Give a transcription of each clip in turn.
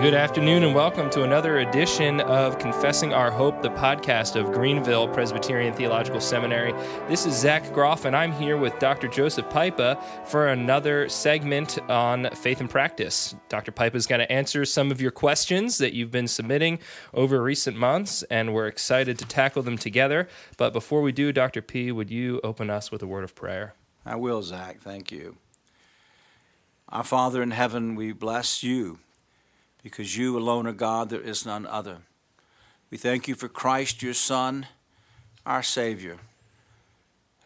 Good afternoon, and welcome to another edition of Confessing Our Hope, the podcast of Greenville Presbyterian Theological Seminary. This is Zach Groff, and I'm here with Dr. Joseph Pipa for another segment on faith and practice. Dr. Pipa is going to answer some of your questions that you've been submitting over recent months, and we're excited to tackle them together. But before we do, Dr. P, would you open us with a word of prayer? I will, Zach. Thank you. Our Father in heaven, we bless you because you alone are God, there is none other. We thank you for Christ, your Son, our Savior,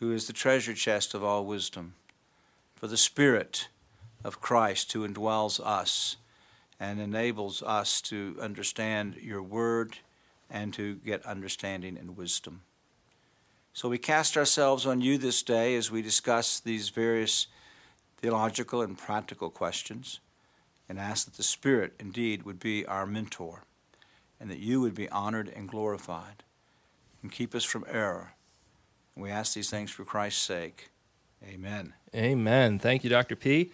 who is the treasure chest of all wisdom, for the Spirit of Christ who indwells us and enables us to understand your word and to get understanding and wisdom. So we cast ourselves on you this day as we discuss these various theological and practical questions and ask that the Spirit indeed would be our mentor and that you would be honored and glorified and keep us from error. We ask these things for Christ's sake. Amen. Amen. Thank you, Dr. P.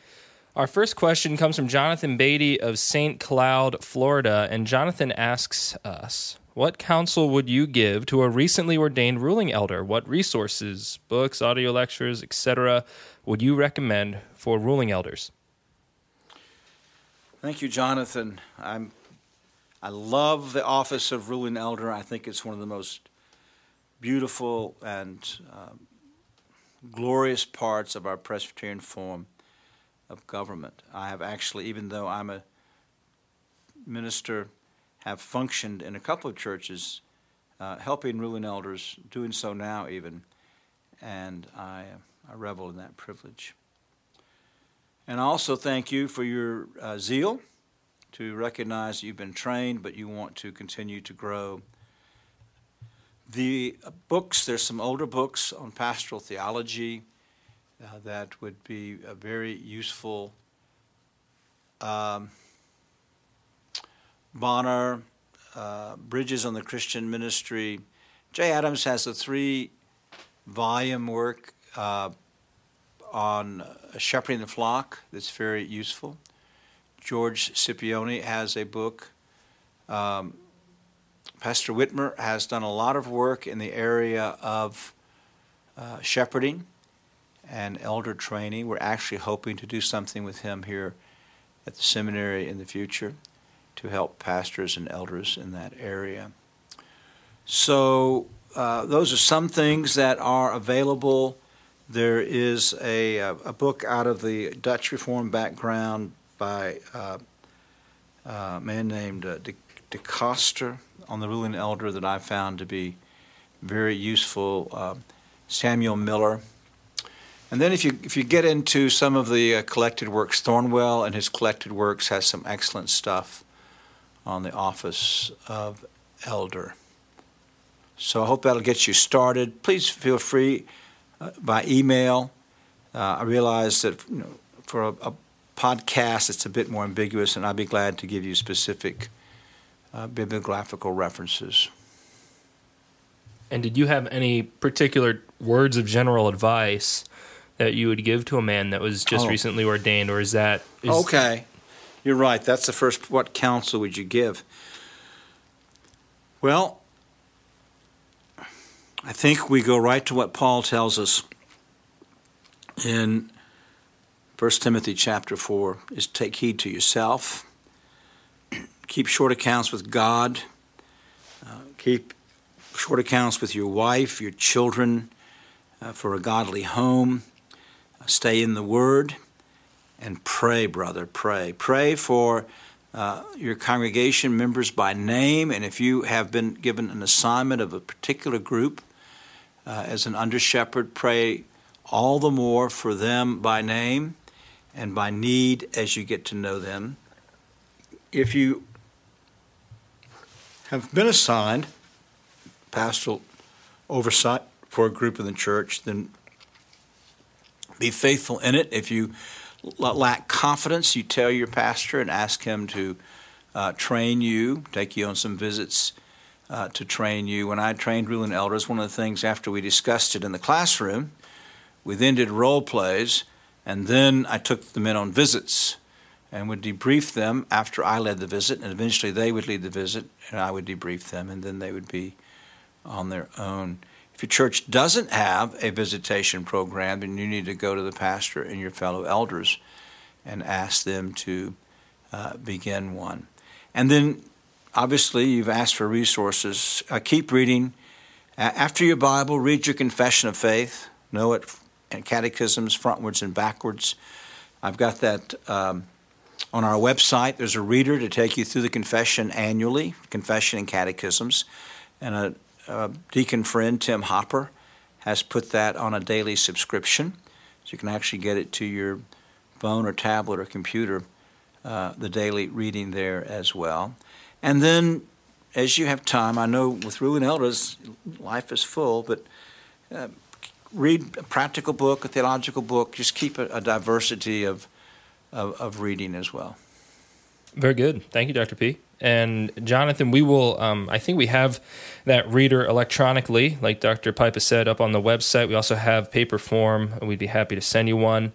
Our first question comes from Jonathan Beatty of St. Cloud, Florida, and Jonathan asks us, what counsel would you give to a recently ordained ruling elder? What resources, books, audio lectures, etc., would you recommend for ruling elders? Thank you, Jonathan. I'm, I love the office of ruling elder. I think it's one of the most beautiful and um, glorious parts of our Presbyterian form of government. I have actually, even though I'm a minister, have functioned in a couple of churches, uh, helping ruling elders, doing so now even, and I, I revel in that privilege. And I also thank you for your uh, zeal to recognize that you've been trained, but you want to continue to grow. The uh, books, there's some older books on pastoral theology uh, that would be a very useful. Um, Bonar, uh, Bridges on the Christian Ministry. Jay Adams has a three volume work uh, on shepherding the flock that's very useful. George Scipione has a book. Um, Pastor Witmer has done a lot of work in the area of uh, shepherding and elder training. We're actually hoping to do something with him here at the seminary in the future to help pastors and elders in that area. So, uh, those are some things that are available there is a, a book out of the Dutch Reform background by uh, a man named uh, De, De Koster on the ruling elder that I found to be very useful. Uh, Samuel Miller. And then if you if you get into some of the uh, collected works, Thornwell and his collected works has some excellent stuff on the office of elder. So I hope that'll get you started. Please feel free uh, by email. Uh, I realize that you know, for a, a, podcast, it's a bit more ambiguous, and I'd be glad to give you specific uh, bibliographical references. And did you have any particular words of general advice that you would give to a man that was just oh. recently ordained, or is that is okay? You're right. That's the first. What counsel would you give? Well, I think we go right to what Paul tells us in 1 Timothy chapter 4 is take heed to yourself, keep short accounts with God, uh, keep short accounts with your wife, your children, uh, for a godly home, uh, stay in the Word, and pray, brother, pray. Pray for uh, your congregation members by name, and if you have been given an assignment of a particular group, uh, as an under shepherd, pray all the more for them by name and by need as you get to know them. If you have been assigned pastoral oversight for a group in the church, then be faithful in it. If you lack confidence, you tell your pastor and ask him to uh, train you, take you on some visits uh, to train you. When I trained ruling elders, one of the things after we discussed it in the classroom, we then did role plays, and then I took the men on visits. and would debrief them after I led the visit, and eventually they would lead the visit, and I would debrief them, and then they would be on their own. If your church doesn't have a visitation program, then you need to go to the pastor and your fellow elders and ask them to uh, begin one. And then, obviously, you've asked for resources. Uh, keep reading. after your Bible, read your confession of faith. Know it and catechisms frontwards and backwards. I've got that um, on our website. There's a reader to take you through the confession annually, confession and catechisms, and a uh, deacon friend, Tim Hopper, has put that on a daily subscription. So you can actually get it to your phone or tablet or computer, uh, the daily reading there as well. And then, as you have time, I know with ruling elders, life is full, but uh, read a practical book, a theological book. Just keep a, a diversity of, of, of reading as well. Very good. Thank you, Dr. P. And Jonathan, we will, um, I think we have that reader electronically, like Dr. Pipa said, up on the website. We also have paper form, and we'd be happy to send you one,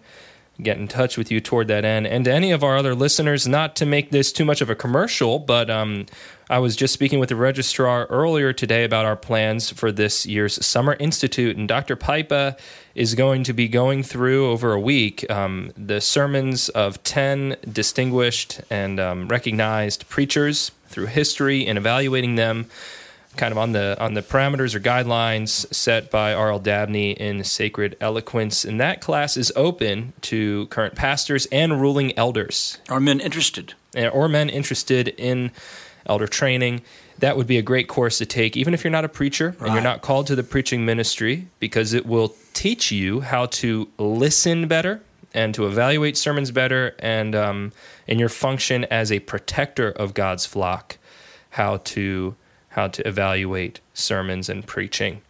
get in touch with you toward that end. And to any of our other listeners, not to make this too much of a commercial, but um, I was just speaking with the registrar earlier today about our plans for this year's Summer Institute, and Dr. Pipa is going to be going through over a week um, the sermons of 10 distinguished and um, recognized preachers through history and evaluating them kind of on the on the parameters or guidelines set by R.L. Dabney in Sacred Eloquence. And that class is open to current pastors and ruling elders. Or men interested. Or men interested in elder training that would be a great course to take, even if you're not a preacher and you're not called to the preaching ministry, because it will teach you how to listen better and to evaluate sermons better, and um, in your function as a protector of God's flock, how to how to evaluate sermons and preaching.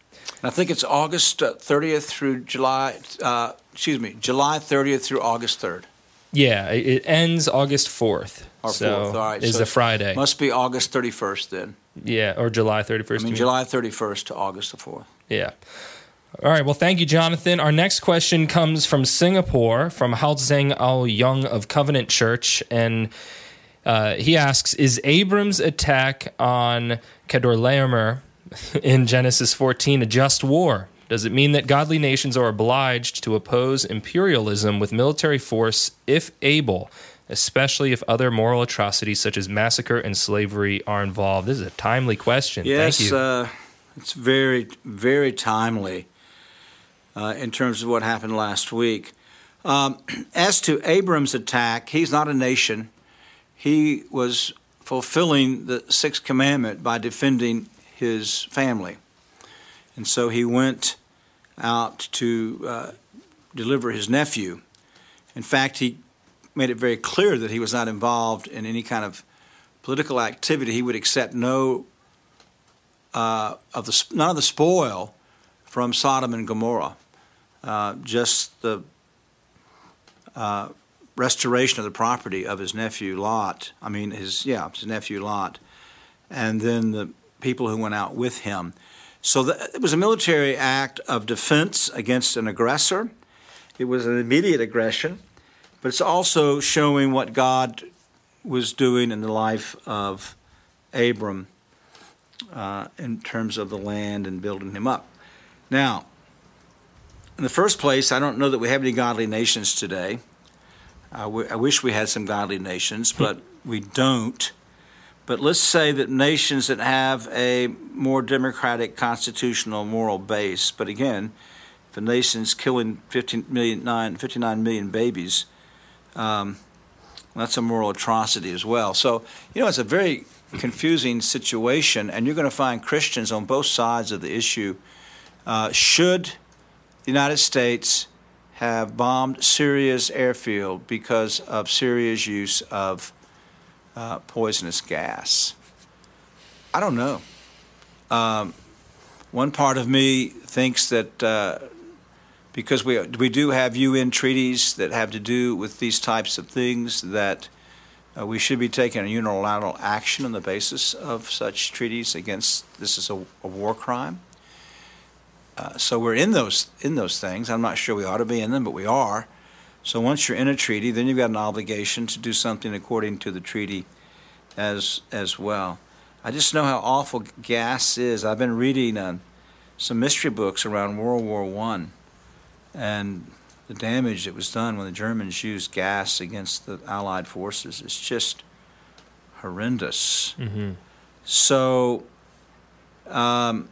I think it's August 30th uh, through July. Uh, excuse me, July 30th through August 3rd. Yeah, it ends August 4th. Or so 4th, all right. Is so a Friday. Must be August 31st then. Yeah, or July 31st. I mean, July 31st to August the 4th. Yeah. All right. Well, thank you, Jonathan. Our next question comes from Singapore, from Hao Zeng Ao Young of Covenant Church. And uh, he asks Is Abram's attack on Kedorlaomer in Genesis 14 a just war? Does it mean that godly nations are obliged to oppose imperialism with military force if able, especially if other moral atrocities such as massacre and slavery are involved? This is a timely question. Yes, uh, it's very, very timely uh, in terms of what happened last week. Um, as to Abram's attack, he's not a nation. He was fulfilling the sixth commandment by defending his family. And so he went out to uh, deliver his nephew. In fact, he made it very clear that he was not involved in any kind of political activity. He would accept no uh, of the none of the spoil from Sodom and Gomorrah, uh, just the uh, restoration of the property of his nephew Lot. I mean, his yeah, his nephew Lot, and then the people who went out with him. So the, it was a military act of defense against an aggressor. It was an immediate aggression, but it's also showing what God was doing in the life of Abram uh, in terms of the land and building him up. Now, in the first place, I don't know that we have any godly nations today. I, w- I wish we had some godly nations, but we don't. But let's say that nations that have a more democratic, constitutional, moral base, but again, if a nation's killing 15 million, nine, 59 million babies, um, that's a moral atrocity as well. So, you know, it's a very confusing situation, and you're going to find Christians on both sides of the issue. Uh, should the United States have bombed Syria's airfield because of Syria's use of uh, poisonous gas? I don't know. Um, one part of me thinks that uh, because we we do have UN treaties that have to do with these types of things that uh, we should be taking a unilateral action on the basis of such treaties against this is a, a war crime. Uh, so we're in those in those things. I'm not sure we ought to be in them, but we are. So once you're in a treaty, then you've got an obligation to do something according to the treaty as as well. I just know how awful gas is. I've been reading uh, some mystery books around World War One, and the damage that was done when the Germans used gas against the Allied forces is just horrendous. Mm-hmm. So, um,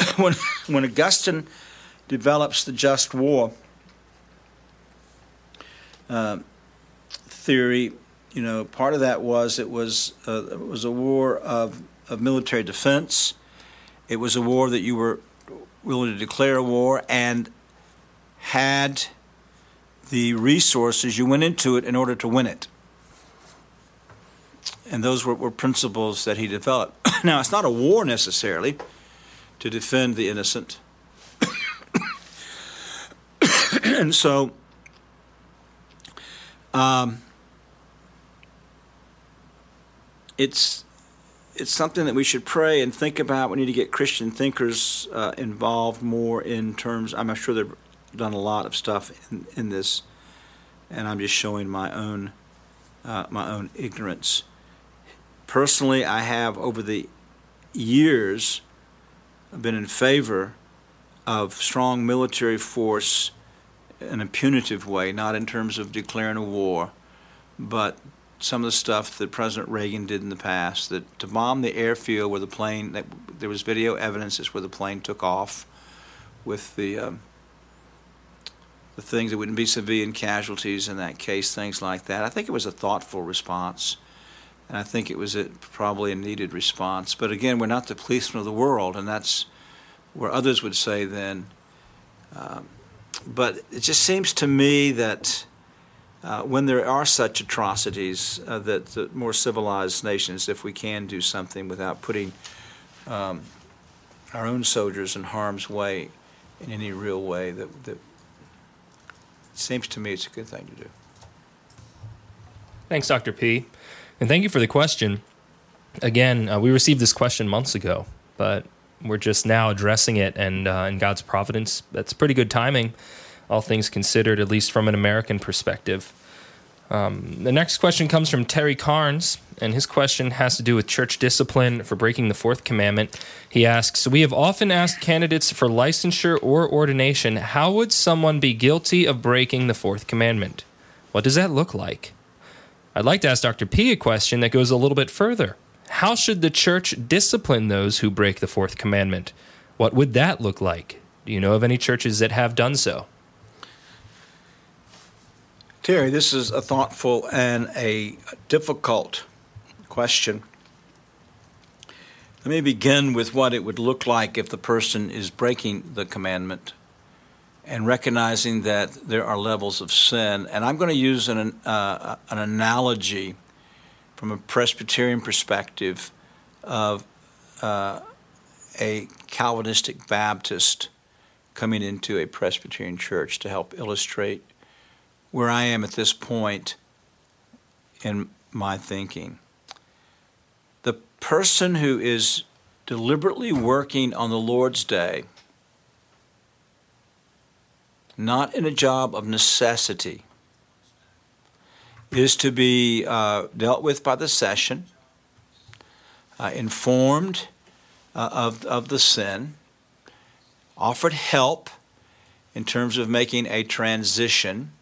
when when Augustine develops the just war uh, theory, you know, part of that was it was uh, it was a war of of military defense. It was a war that you were willing to declare a war and had the resources. You went into it in order to win it. And those were, were principles that he developed. now, it's not a war necessarily to defend the innocent. and so, um, it's it's something that we should pray and think about. We need to get Christian thinkers uh, involved more in terms. I'm sure they've done a lot of stuff in, in this, and I'm just showing my own uh, my own ignorance. Personally, I have over the years been in favor of strong military force in a punitive way, not in terms of declaring a war, but some of the stuff that President Reagan did in the past, that to bomb the airfield where the plane, that there was video evidence as where the plane took off with the um, the things that wouldn't be civilian casualties in that case, things like that. I think it was a thoughtful response, and I think it was a, probably a needed response. But again, we're not the policemen of the world, and that's where others would say then. Um, but it just seems to me that uh, when there are such atrocities, uh, that the more civilized nations, if we can do something without putting um, our own soldiers in harm's way in any real way, that, that seems to me it's a good thing to do. Thanks, Dr. P. And thank you for the question. Again, uh, we received this question months ago, but we're just now addressing it, and uh, in God's providence, that's pretty good timing, all things considered, at least from an American perspective. Um, the next question comes from Terry Carnes, and his question has to do with church discipline for breaking the fourth commandment. He asks We have often asked candidates for licensure or ordination, how would someone be guilty of breaking the fourth commandment? What does that look like? I'd like to ask Dr. P a question that goes a little bit further. How should the church discipline those who break the fourth commandment? What would that look like? Do you know of any churches that have done so? Terry, this is a thoughtful and a difficult question. Let me begin with what it would look like if the person is breaking the commandment and recognizing that there are levels of sin. And I'm going to use an, uh, an analogy from a Presbyterian perspective of uh, a Calvinistic Baptist coming into a Presbyterian church to help illustrate where I am at this point in my thinking. The person who is deliberately working on the Lord's day, not in a job of necessity, is to be uh, dealt with by the session, uh, informed uh, of, of the sin, offered help in terms of making a transition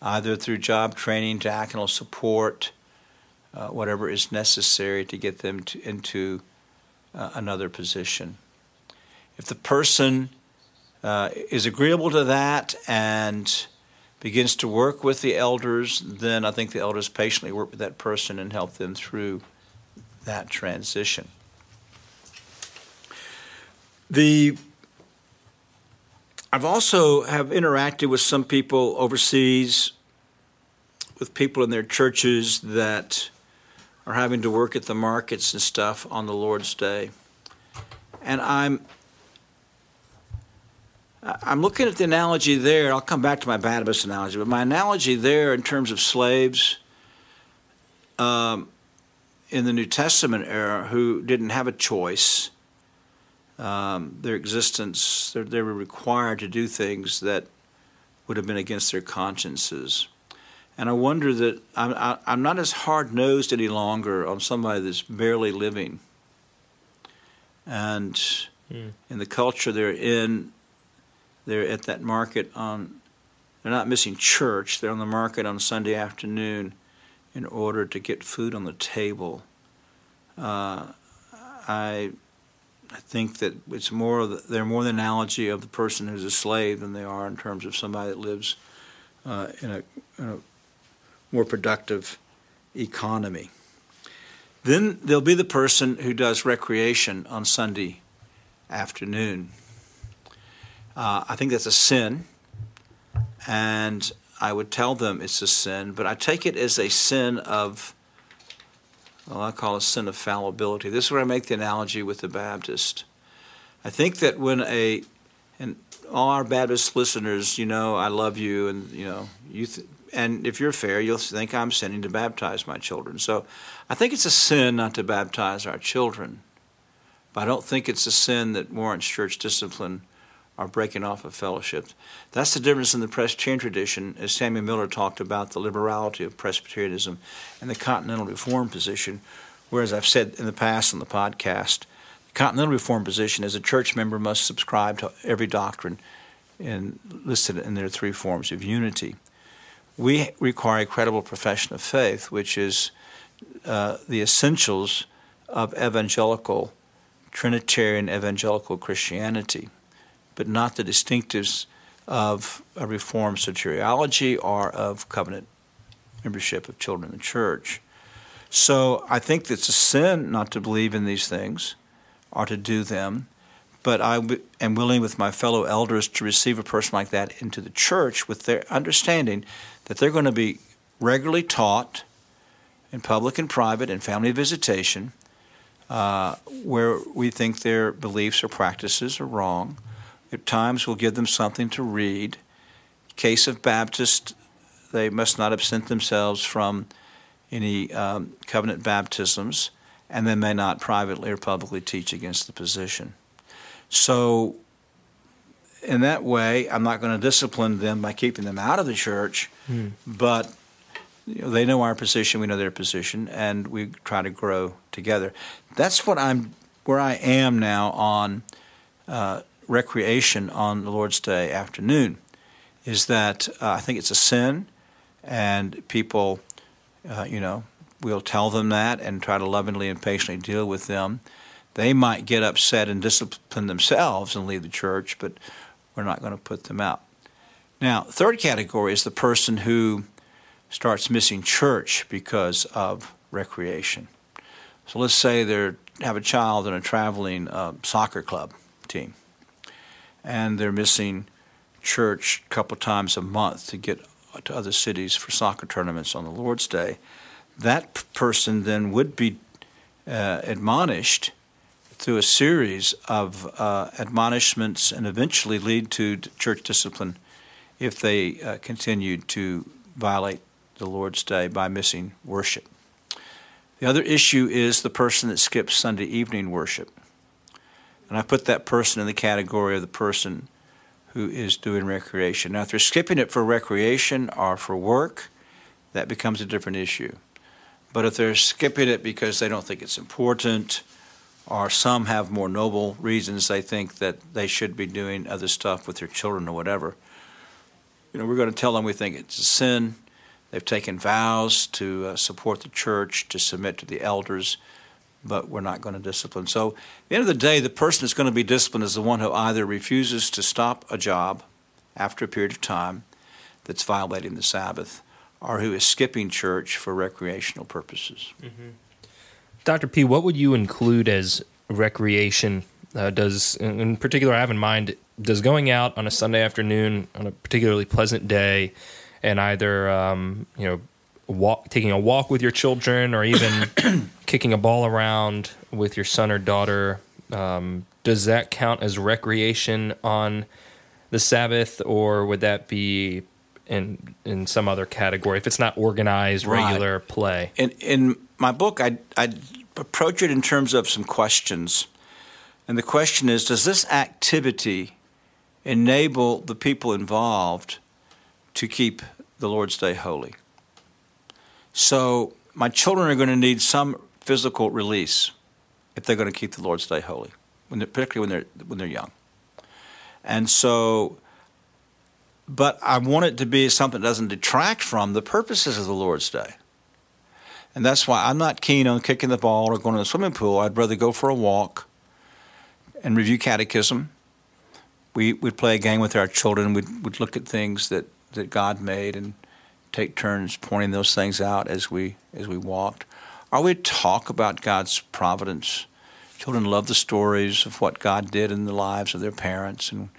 either through job training, diaconal support, uh, whatever is necessary to get them to, into uh, another position. If the person uh, is agreeable to that and begins to work with the elders, then I think the elders patiently work with that person and help them through that transition. The I've also have interacted with some people overseas, with people in their churches that are having to work at the markets and stuff on the Lord's Day, and I'm I'm looking at the analogy there. I'll come back to my Baptist analogy, but my analogy there in terms of slaves um, in the New Testament era who didn't have a choice um, their existence, they were required to do things that would have been against their consciences. And I wonder that I'm, I, i am not as hard nosed any longer on somebody that's barely living. And mm. in the culture they're in, they're at that market on, they're not missing church, they're on the market on Sunday afternoon in order to get food on the table. Uh, I, I think that it's more the, they're more the analogy of the person who's a slave than they are in terms of somebody that lives uh, in, a, in a more productive economy. Then there'll be the person who does recreation on Sunday afternoon. Uh, I think that's a sin, and I would tell them it's a sin, but I take it as a sin of, well, I call it a sin of fallibility. This is where I make the analogy with the Baptist. I think that when a, and all our Baptist listeners, you know, I love you, and you know, you, th- and if you're fair, you'll think I'm sinning to baptize my children. So, I think it's a sin not to baptize our children, but I don't think it's a sin that warrants church discipline are breaking off of fellowship. That's the difference in the Presbyterian tradition, as Samuel Miller talked about the liberality of Presbyterianism and the Continental Reform position. Whereas I've said in the past on the podcast, the Continental Reform position is a church member must subscribe to every doctrine in, listed in their three forms of unity. We require a credible profession of faith, which is uh, the essentials of evangelical, Trinitarian evangelical Christianity but not the distinctives of a Reformed soteriology or of covenant membership of children in the church. So I think it's a sin not to believe in these things or to do them, but I am willing with my fellow elders to receive a person like that into the church with their understanding that they're going to be regularly taught in public and private and family visitation uh, where we think their beliefs or practices are wrong at times, we'll give them something to read. Case of Baptist, they must not absent themselves from any um, covenant baptisms, and they may not privately or publicly teach against the position. So, in that way, I'm not going to discipline them by keeping them out of the church, mm. but you know, they know our position, we know their position, and we try to grow together. That's what I'm, where I am now on uh, recreation on the Lord's Day afternoon is that uh, I think it's a sin, and people, uh, you know, we'll tell them that and try to lovingly and patiently deal with them. They might get upset and discipline themselves and leave the church, but we're not going to put them out. Now, third category is the person who starts missing church because of recreation. So let's say they have a child in a traveling uh, soccer club team and they're missing church a couple times a month to get to other cities for soccer tournaments on the Lord's Day, that person then would be uh, admonished through a series of uh, admonishments and eventually lead to church discipline if they uh, continued to violate the Lord's Day by missing worship. The other issue is the person that skips Sunday evening worship. And I put that person in the category of the person who is doing recreation. Now, if they're skipping it for recreation or for work, that becomes a different issue. But if they're skipping it because they don't think it's important, or some have more noble reasons they think that they should be doing other stuff with their children or whatever, you know, we're going to tell them we think it's a sin. They've taken vows to uh, support the church, to submit to the elders but we're not going to discipline. So, at the end of the day, the person that's going to be disciplined is the one who either refuses to stop a job after a period of time that's violating the Sabbath, or who is skipping church for recreational purposes. Mm-hmm. Dr. P, what would you include as recreation? Uh, does, in particular, I have in mind, does going out on a Sunday afternoon on a particularly pleasant day and either, um, you know, walk, taking a walk with your children, or even kicking a ball around with your son or daughter, um, does that count as recreation on the Sabbath, or would that be in in some other category if it's not organized regular play? In in my book, I I approach it in terms of some questions, and the question is: Does this activity enable the people involved to keep the Lord's Day holy. So my children are going to need some physical release if they're going to keep the Lord's Day holy, when particularly when they're when they're young. And so, but I want it to be something that doesn't detract from the purposes of the Lord's Day. And that's why I'm not keen on kicking the ball or going to the swimming pool. I'd rather go for a walk and review catechism. We would play a game with our children. We'd, we'd look at things that, that God made and take turns pointing those things out as we as we walked. Or we'd talk about God's providence. Children love the stories of what God did in the lives of their parents, and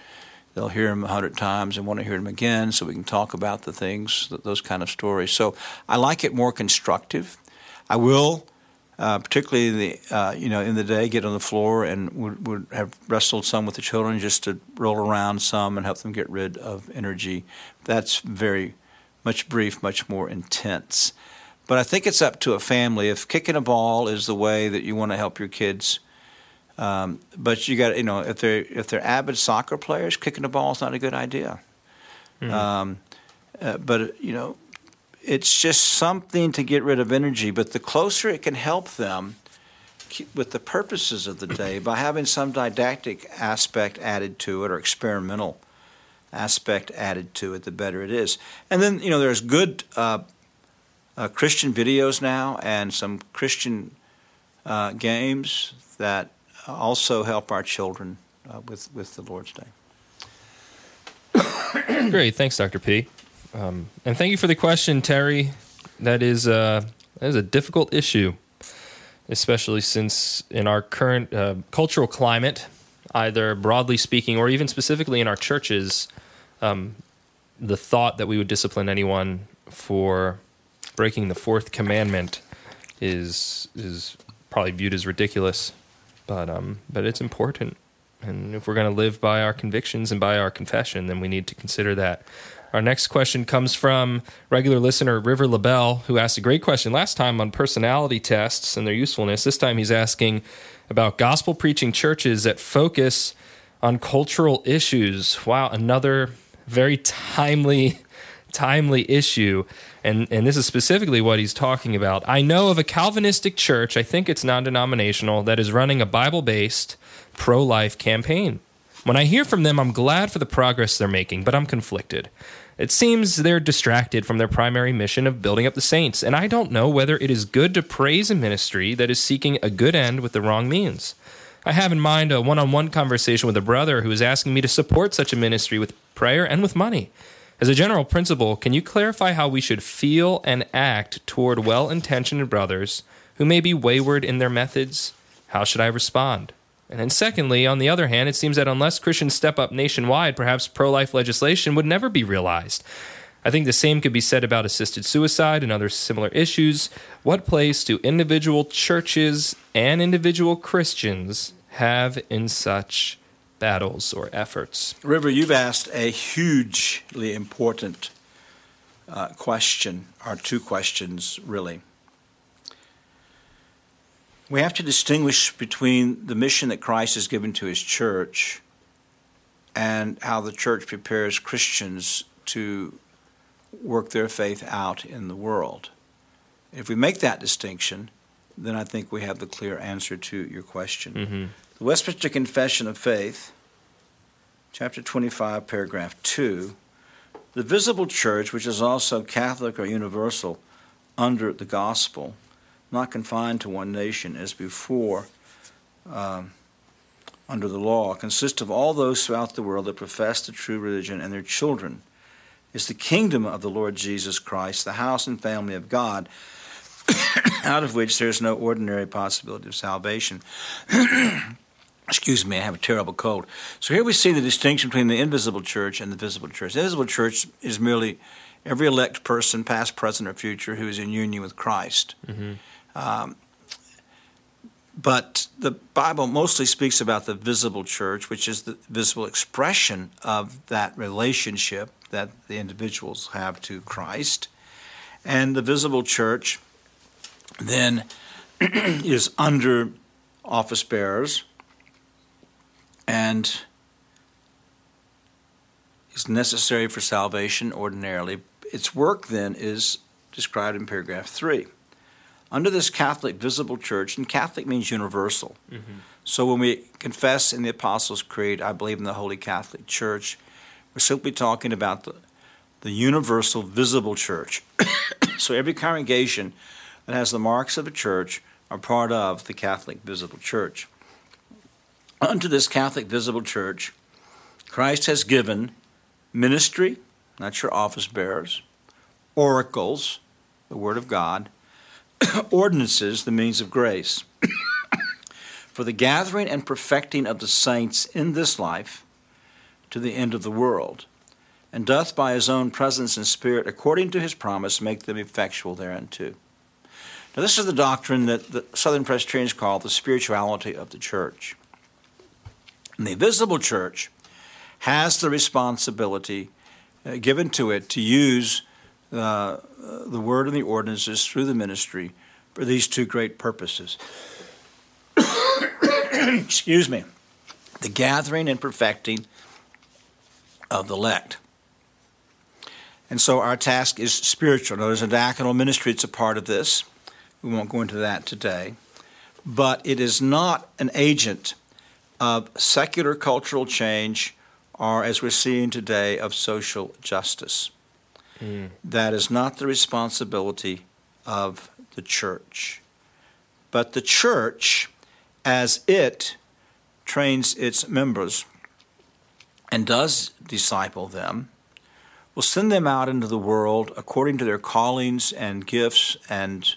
they'll hear them a hundred times and want to hear them again. So we can talk about the things, those kind of stories. So I like it more constructive. I will uh, particularly the uh, you know in the day, get on the floor and would, would have wrestled some with the children just to roll around some and help them get rid of energy. That's very much brief, much more intense. But I think it's up to a family. If kicking a ball is the way that you want to help your kids, um, but you got you know if they're if they're avid soccer players, kicking a ball is not a good idea. Mm-hmm. Um, uh, but you know it's just something to get rid of energy. But the closer it can help them with the purposes of the day by having some didactic aspect added to it or experimental aspect added to it, the better it is. And then, you know, there's good uh, uh, Christian videos now and some Christian uh, games that also help our children uh, with, with the Lord's Day. Great. Thanks, Dr. P. Um, and thank you for the question, Terry. That is, uh, that is a difficult issue, especially since in our current uh, cultural climate, either broadly speaking or even specifically in our churches, um, the thought that we would discipline anyone for breaking the fourth commandment is is probably viewed as ridiculous, but um, but it's important. And if we're going to live by our convictions and by our confession, then we need to consider that. Our next question comes from regular listener River LaBelle, who asked a great question last time on personality tests and their usefulness. This time he's asking about gospel preaching churches that focus on cultural issues. Wow, another very timely timely issue and and this is specifically what he's talking about. I know of a Calvinistic church, I think it's non-denominational, that is running a Bible-based pro-life campaign. When I hear from them, I'm glad for the progress they're making, but I'm conflicted. It seems they're distracted from their primary mission of building up the saints, and I don't know whether it is good to praise a ministry that is seeking a good end with the wrong means. I have in mind a one on one conversation with a brother who is asking me to support such a ministry with prayer and with money. As a general principle, can you clarify how we should feel and act toward well intentioned brothers who may be wayward in their methods? How should I respond? And then, secondly, on the other hand, it seems that unless Christians step up nationwide, perhaps pro life legislation would never be realized. I think the same could be said about assisted suicide and other similar issues. What place do individual churches and individual Christians have in such battles or efforts? River, you've asked a hugely important uh, question, or two questions, really we have to distinguish between the mission that Christ has given to his church and how the church prepares Christians to work their faith out in the world. If we make that distinction, then I think we have the clear answer to your question. Mm-hmm. The Westminster Confession of Faith, chapter 25, paragraph 2 the visible church, which is also Catholic or universal under the gospel, not confined to one nation as before um, under the law, consists of all those throughout the world that profess the true religion and their children. Is the kingdom of the Lord Jesus Christ, the house and family of God, out of which there is no ordinary possibility of salvation. Excuse me, I have a terrible cold. So here we see the distinction between the invisible church and the visible church. The invisible church is merely every elect person, past, present, or future, who is in union with Christ. Mm-hmm. Um, but the Bible mostly speaks about the visible church, which is the visible expression of that relationship that the individuals have to Christ. And the visible church then is under office bearers and is necessary for salvation ordinarily. Its work then is described in paragraph 3. Under this Catholic visible church, and Catholic means universal. Mm-hmm. So when we confess in the Apostles' Creed, I believe in the Holy Catholic Church, we're simply talking about the, the universal visible church. so every congregation that has the marks of a church are part of the Catholic visible church. Unto this Catholic visible church, Christ has given ministry, that's your office bearers, oracles, the Word of God, ordinances, the means of grace, for the gathering and perfecting of the saints in this life to the end of the world, and doth by his own presence and spirit, according to his promise, make them effectual thereunto. Now, this is the doctrine that the Southern Presbyterians call the spirituality of the church. And the visible church has the responsibility uh, given to it to use uh, the word and the ordinances through the ministry for these two great purposes. Excuse me. The gathering and perfecting of the elect. And so our task is spiritual. Now, there's a diaconal ministry, it's a part of this. We won't go into that today. But it is not an agent of secular cultural change or, as we're seeing today, of social justice. Mm. That is not the responsibility of the church. But the church, as it trains its members and does disciple them, will send them out into the world according to their callings and gifts and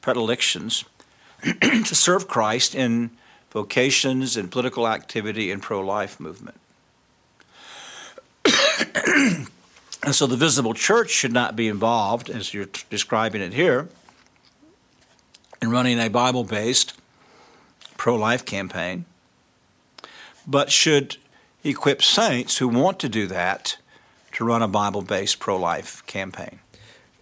predilections to serve Christ in vocations and political activity and pro life movement. and so the visible church should not be involved, as you're describing it here, in running a Bible based pro life campaign, but should equip saints who want to do that to run a Bible based pro life campaign.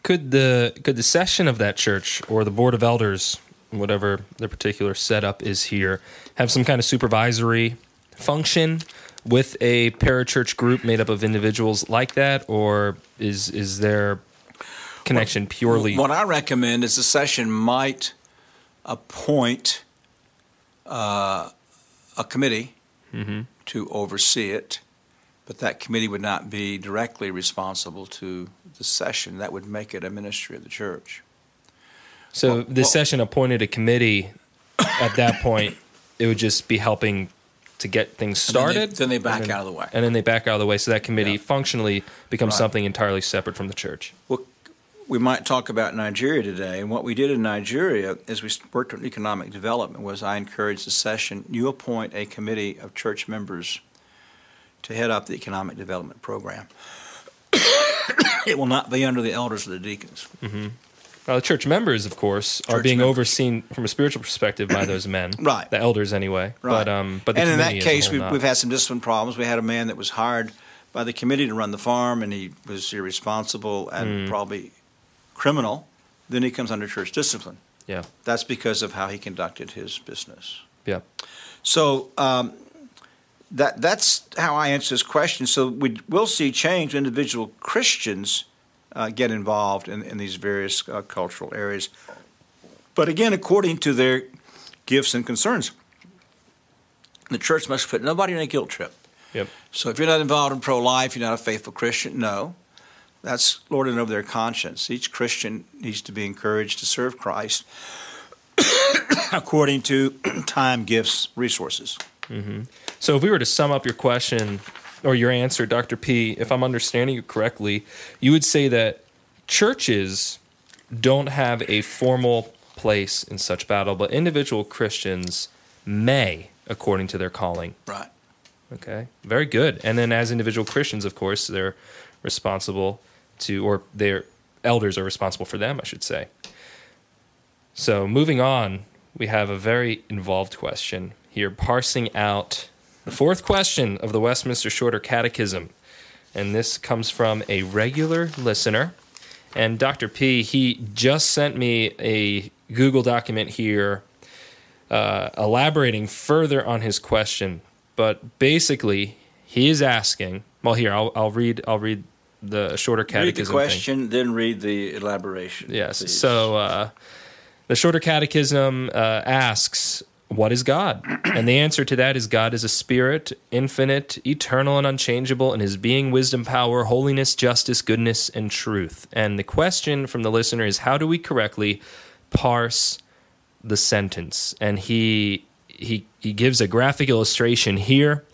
Could the could the session of that church or the board of elders, whatever the particular setup is here, have some kind of supervisory function with a parachurch group made up of individuals like that, or is is there connection purely? What I recommend is the session might appoint uh, a committee mm-hmm. To oversee it, but that committee would not be directly responsible to the session. That would make it a ministry of the church. So well, the well, session appointed a committee. At that point, it would just be helping to get things started. Then they, then they back then, out of the way. And then they back out of the way. So that committee yeah. functionally becomes right. something entirely separate from the church. Well, we might talk about Nigeria today. And what we did in Nigeria as we worked on economic development was I encouraged the session, you appoint a committee of church members to head up the economic development program. it will not be under the elders or the deacons. Mm-hmm. Now, the church members, of course, church are being members. overseen from a spiritual perspective by those men, right? The elders, anyway. Right. But um, but and in that case, we've, we've had some discipline problems. We had a man that was hired by the committee to run the farm, and he was irresponsible and mm. probably criminal, then he comes under church discipline. Yeah. That's because of how he conducted his business. Yeah. So um, that that's how I answer this question. So we will see change. Individual Christians uh, get involved in, in these various uh, cultural areas, but again, according to their gifts and concerns. The church must put nobody in a guilt trip. Yep. So if you're not involved in pro-life, you're not a faithful Christian. No. That's lording over their conscience. Each Christian needs to be encouraged to serve Christ according to time, gifts, resources. Mm-hmm. So, if we were to sum up your question or your answer, Dr. P, if I'm understanding you correctly, you would say that churches don't have a formal place in such battle, but individual Christians may, according to their calling. Right. Okay. Very good. And then, as individual Christians, of course, they're responsible to, or their elders are responsible for them, I should say. So, moving on, we have a very involved question here, parsing out the fourth question of the Westminster Shorter Catechism. And this comes from a regular listener. And Dr. P, he just sent me a Google document here uh, elaborating further on his question. But basically, he is asking well, here I'll I'll read I'll read the shorter Read catechism. the thing. question, then read the elaboration. Yes. please. So uh, the shorter catechism uh, asks, What is God? And the answer to that is God is a spirit, infinite, eternal, and unchangeable in his being, wisdom, power, holiness, justice, goodness, and truth. And the question from the listener is, How do we correctly parse the sentence? And he. He, he gives a graphic illustration here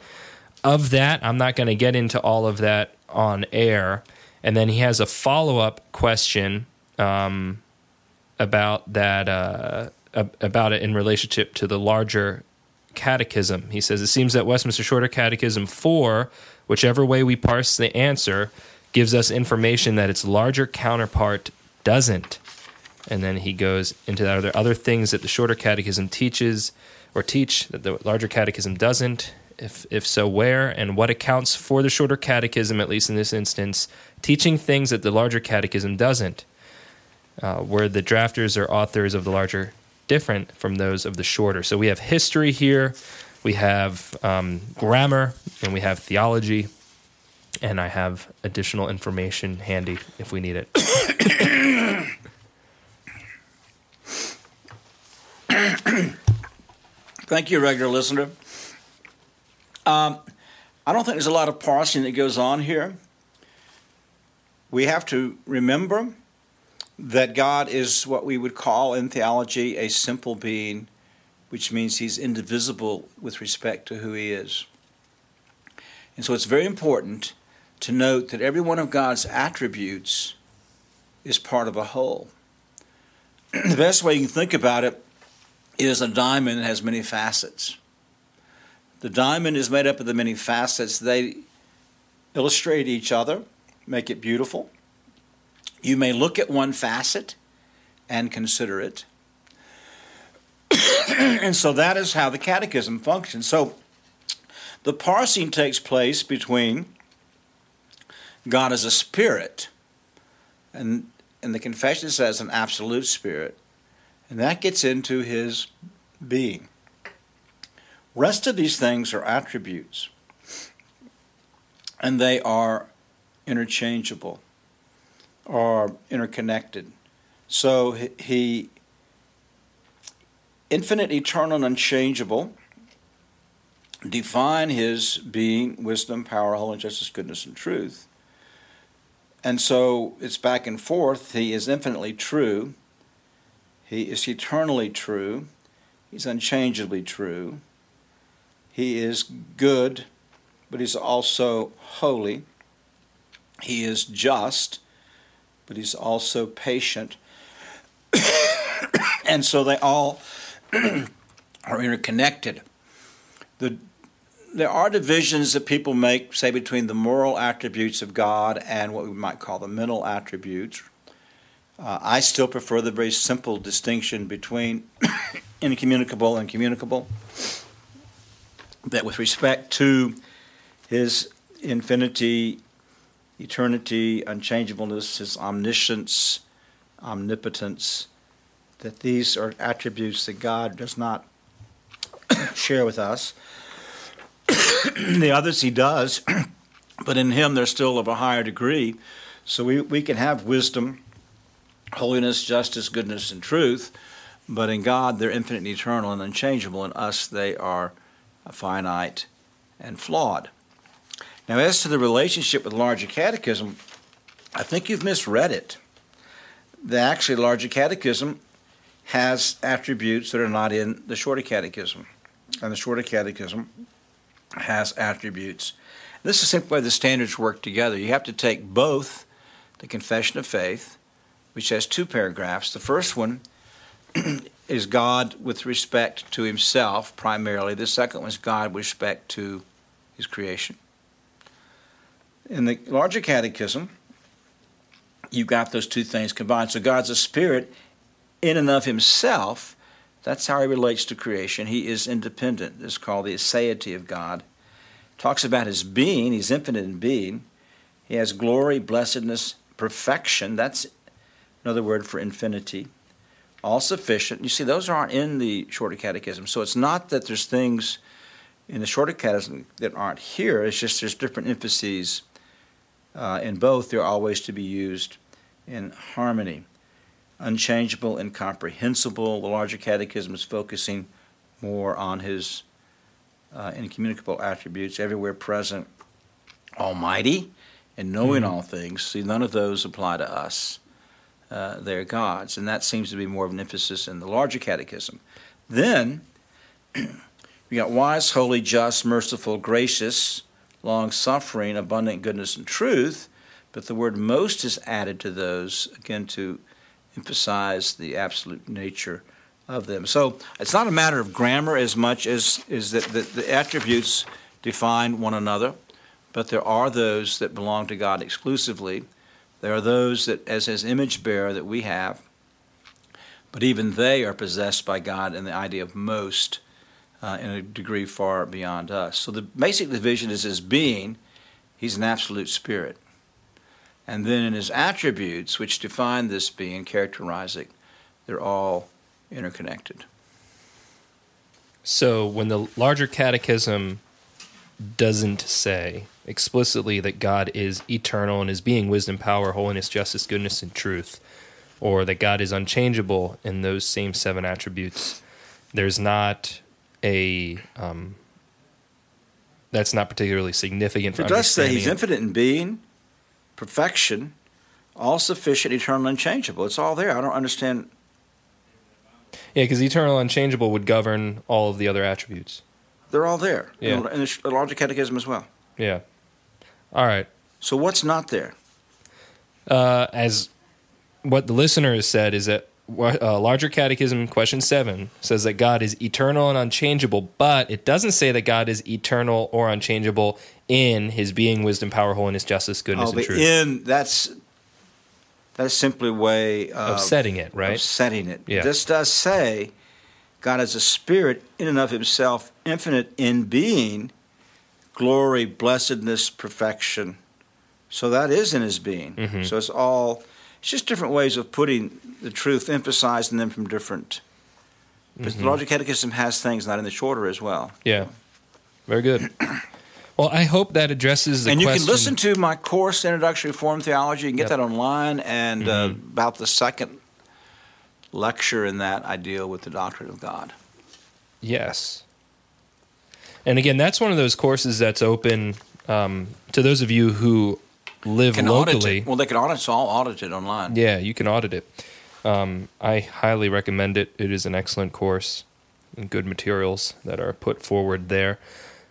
of that. I'm not going to get into all of that on air. And then he has a follow up question um, about that uh, about it in relationship to the larger catechism. He says it seems that Westminster Shorter Catechism four, whichever way we parse the answer, gives us information that its larger counterpart doesn't. And then he goes into that. Are there other things that the Shorter Catechism teaches or teach that the larger catechism doesn't? If, if so, where and what accounts for the shorter catechism, at least in this instance, teaching things that the larger catechism doesn't? uh, where the drafters or authors of the larger different from those of the shorter. So we have history here, we have um, grammar, and we have theology, and I have additional information handy if we need it. Thank you, regular listener. Um, I don't think there's a lot of parsing that goes on here. We have to remember that God is what we would call in theology a simple being, which means he's indivisible with respect to who he is. And so it's very important to note that every one of God's attributes is part of a whole. the best way you can think about it is a diamond has many facets. The diamond is made up of the many facets. They illustrate each other, make it beautiful. You may look at one facet and consider it. and so that is how the catechism functions. So the parsing takes place between God as a spirit, and, and the confession says an absolute spirit, and that gets into his being. Rest of these things are attributes, and they are interchangeable or interconnected. So he, infinite, eternal, and unchangeable, define his being, wisdom, power, holiness, justice, goodness, and truth. And so it's back and forth. He is infinitely true. He is eternally true. He's unchangeably true. He is good, but he's also holy. He is just, but he's also patient. and so they all are interconnected. The, there are divisions that people make, say, between the moral attributes of God and what we might call the mental attributes. Uh, I still prefer the very simple distinction between incommunicable and communicable. That with respect to his infinity, eternity, unchangeableness, his omniscience, omnipotence, that these are attributes that God does not share with us. the others he does, but in him they're still of a higher degree. So we, we can have wisdom, holiness, justice, goodness, and truth, but in God they're infinite and eternal and unchangeable. In us they are finite and flawed. Now, as to the relationship with larger catechism, I think you've misread it. The actually larger catechism has attributes that are not in the shorter catechism. And the shorter catechism has attributes. This is simply the standards work together. You have to take both the Confession of Faith, which has two paragraphs. The first one is God with respect to himself primarily. The second one is God with respect to his creation. In the larger catechism, you've got those two things combined. So God's a spirit in and of himself. That's how he relates to creation. He is independent. It's called the aseity of God. Talks about his being. He's infinite in being. He has glory, blessedness, perfection. That's another word for infinity. All sufficient. You see, those aren't in the shorter catechism. So it's not that there's things in the shorter catechism that aren't here. It's just there's different emphases uh, in both. They're always to be used in harmony. Unchangeable, incomprehensible. The larger catechism is focusing more on his uh, incommunicable attributes, everywhere present, almighty, and knowing mm-hmm. all things. See, none of those apply to us. Uh, they're God's. And that seems to be more of an emphasis in the larger catechism. Then, we got wise, holy, just, merciful, gracious, long suffering, abundant goodness and truth. But the word most is added to those, again, to emphasize the absolute nature of them. So it's not a matter of grammar as much as is that the, the attributes define one another, but there are those that belong to God exclusively. There are those that, as his image bearer, that we have, but even they are possessed by God in the idea of most uh, in a degree far beyond us. So the basic division is his being, he's an absolute spirit. And then in his attributes, which define this being, characterize it, they're all interconnected. So when the larger catechism doesn't say explicitly that God is eternal in his being, wisdom, power, holiness, justice, goodness, and truth, or that God is unchangeable in those same seven attributes, there's not a um, that's not particularly significant. For it does say he's infinite in being, perfection, all sufficient, eternal, unchangeable. It's all there. I don't understand yeah, because eternal unchangeable would govern all of the other attributes. They're all there. Yeah. In the larger catechism as well. Yeah. All right. So what's not there? Uh, as what the listener has said is that uh, larger catechism question 7 says that god is eternal and unchangeable but it doesn't say that god is eternal or unchangeable in his being wisdom power holiness justice goodness oh, and truth in that's that's simply a way of, of setting it, right? of setting it. Yeah. This does say God is a spirit in and of himself, infinite in being, glory, blessedness, perfection. So that is in his being. Mm-hmm. So it's all, it's just different ways of putting the truth, emphasizing them from different. But mm-hmm. the larger catechism has things not in the shorter as well. Yeah. Very good. Well, I hope that addresses the and question. you can listen to my course, Introductory Reformed Theology. You can get yep. that online. And uh, mm-hmm. uh, about the second lecture in that, I deal with the doctrine of God. Yes. And again, that's one of those courses that's open um, to those of you who live can locally. Well, they can audit. It's all audited online. Yeah, you can audit it. Um, I highly recommend it. It is an excellent course and good materials that are put forward there.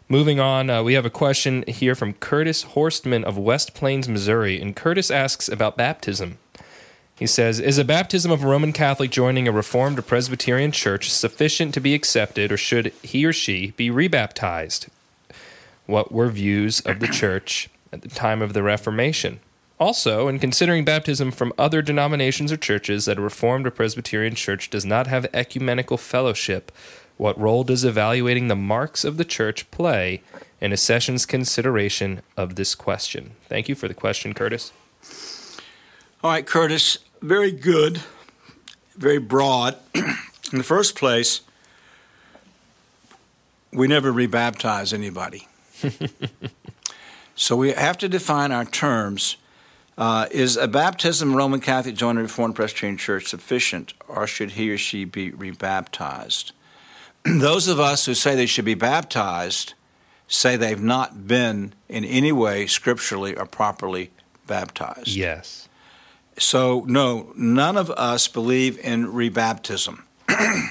Moving on, uh, we have a question here from Curtis Horstman of West Plains, Missouri. And Curtis asks about baptism. He says, Is a baptism of a Roman Catholic joining a Reformed or Presbyterian church sufficient to be accepted, or should he or she be rebaptized? What were views of the church at the time of the Reformation? Also, in considering baptism from other denominations or churches, that a Reformed or Presbyterian church does not have ecumenical fellowship what role does evaluating the marks of the church play in a session's consideration of this question? Thank you for the question, Curtis. All right, Curtis, very good, very broad. in the first place, we never rebaptize anybody. so we have to define our terms. Uh, is a baptism Roman Catholic joining a Reformed Presbyterian Church sufficient, or should he or she be rebaptized? those of us who say they should be baptized say they've not been in any way scripturally or properly baptized. Yes. So, no, none of us believe in rebaptism.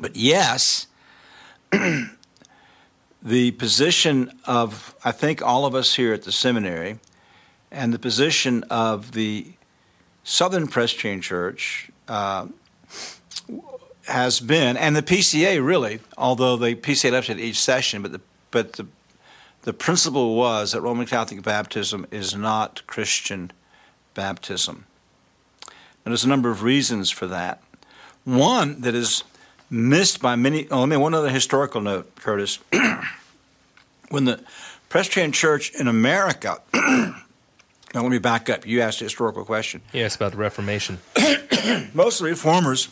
but yes, the position of, I think, all of us here at the seminary and the position of the Southern Presbyterian Church uh, has been, and the PCA really, although the PCA left at each session, but the but the the principle was that Roman Catholic baptism is not Christian baptism. And there's a number of reasons for that. One that is missed by many. Oh, let me one other historical note, Curtis. when the Presbyterian Church in America. now let me back up. You asked a historical question. Yes, about the Reformation. Most of the reformers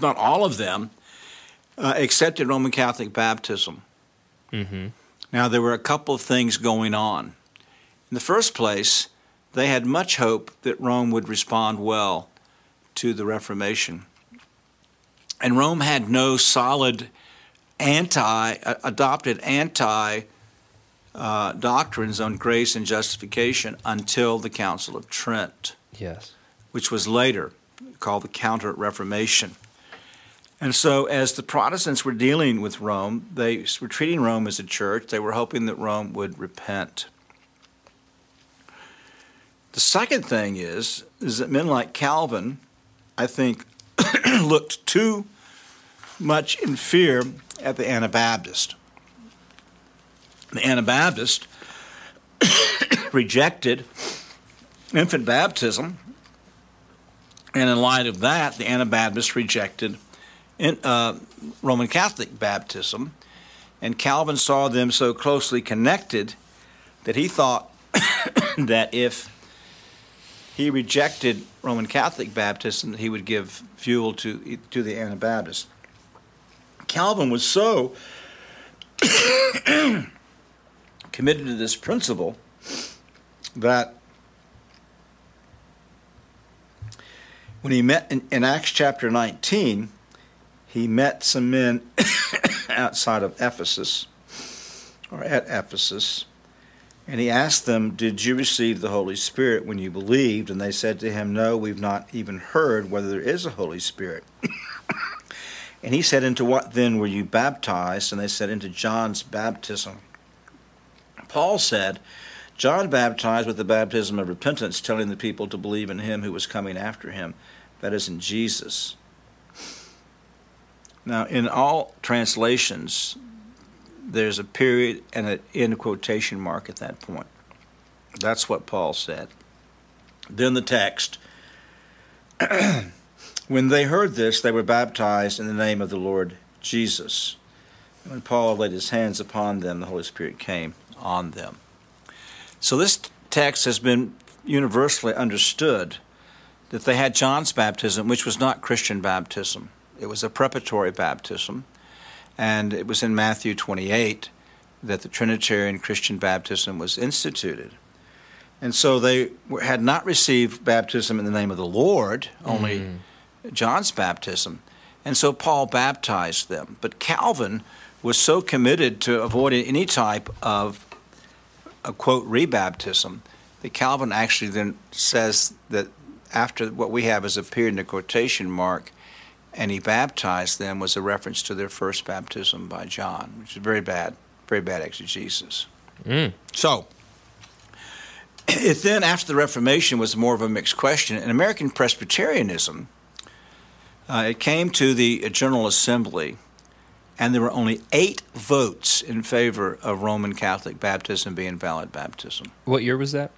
not all of them, uh, accepted Roman Catholic baptism. Mm-hmm. Now, there were a couple of things going on. In the first place, they had much hope that Rome would respond well to the Reformation. And Rome had no solid anti, adopted anti uh, doctrines on grace and justification until the Council of Trent, Yes. which was later called the Counter Reformation. And so, as the Protestants were dealing with Rome, they were treating Rome as a church. They were hoping that Rome would repent. The second thing is, is that men like Calvin, I think, looked too much in fear at the Anabaptist. The Anabaptist rejected infant baptism, and in light of that, the Anabaptists rejected in, uh, Roman Catholic baptism, and Calvin saw them so closely connected that he thought that if he rejected Roman Catholic baptism, he would give fuel to to the Anabaptists. Calvin was so committed to this principle that when he met in, in Acts chapter 19, he met some men outside of Ephesus, or at Ephesus, and he asked them, Did you receive the Holy Spirit when you believed? And they said to him, No, we've not even heard whether there is a Holy Spirit. and he said, Into what then were you baptized? And they said, Into John's baptism. Paul said, John baptized with the baptism of repentance, telling the people to believe in him who was coming after him, that is, in Jesus. Now, in all translations, there's a period and an end quotation mark at that point. That's what Paul said. Then the text When they heard this, they were baptized in the name of the Lord Jesus. When Paul laid his hands upon them, the Holy Spirit came on them. So this text has been universally understood that they had John's baptism, which was not Christian baptism. It was a preparatory baptism, and it was in Matthew 28 that the Trinitarian Christian baptism was instituted. And so they had not received baptism in the name of the Lord, only mm. John's baptism. And so Paul baptized them. But Calvin was so committed to avoiding any type of a quote rebaptism that Calvin actually then says that after what we have as a period in the quotation mark, and he baptized them was a reference to their first baptism by John, which is very bad, very bad exegesis. Mm. So, it then, after the Reformation, was more of a mixed question. In American Presbyterianism, uh, it came to the General Assembly, and there were only eight votes in favor of Roman Catholic baptism being valid baptism. What year was that?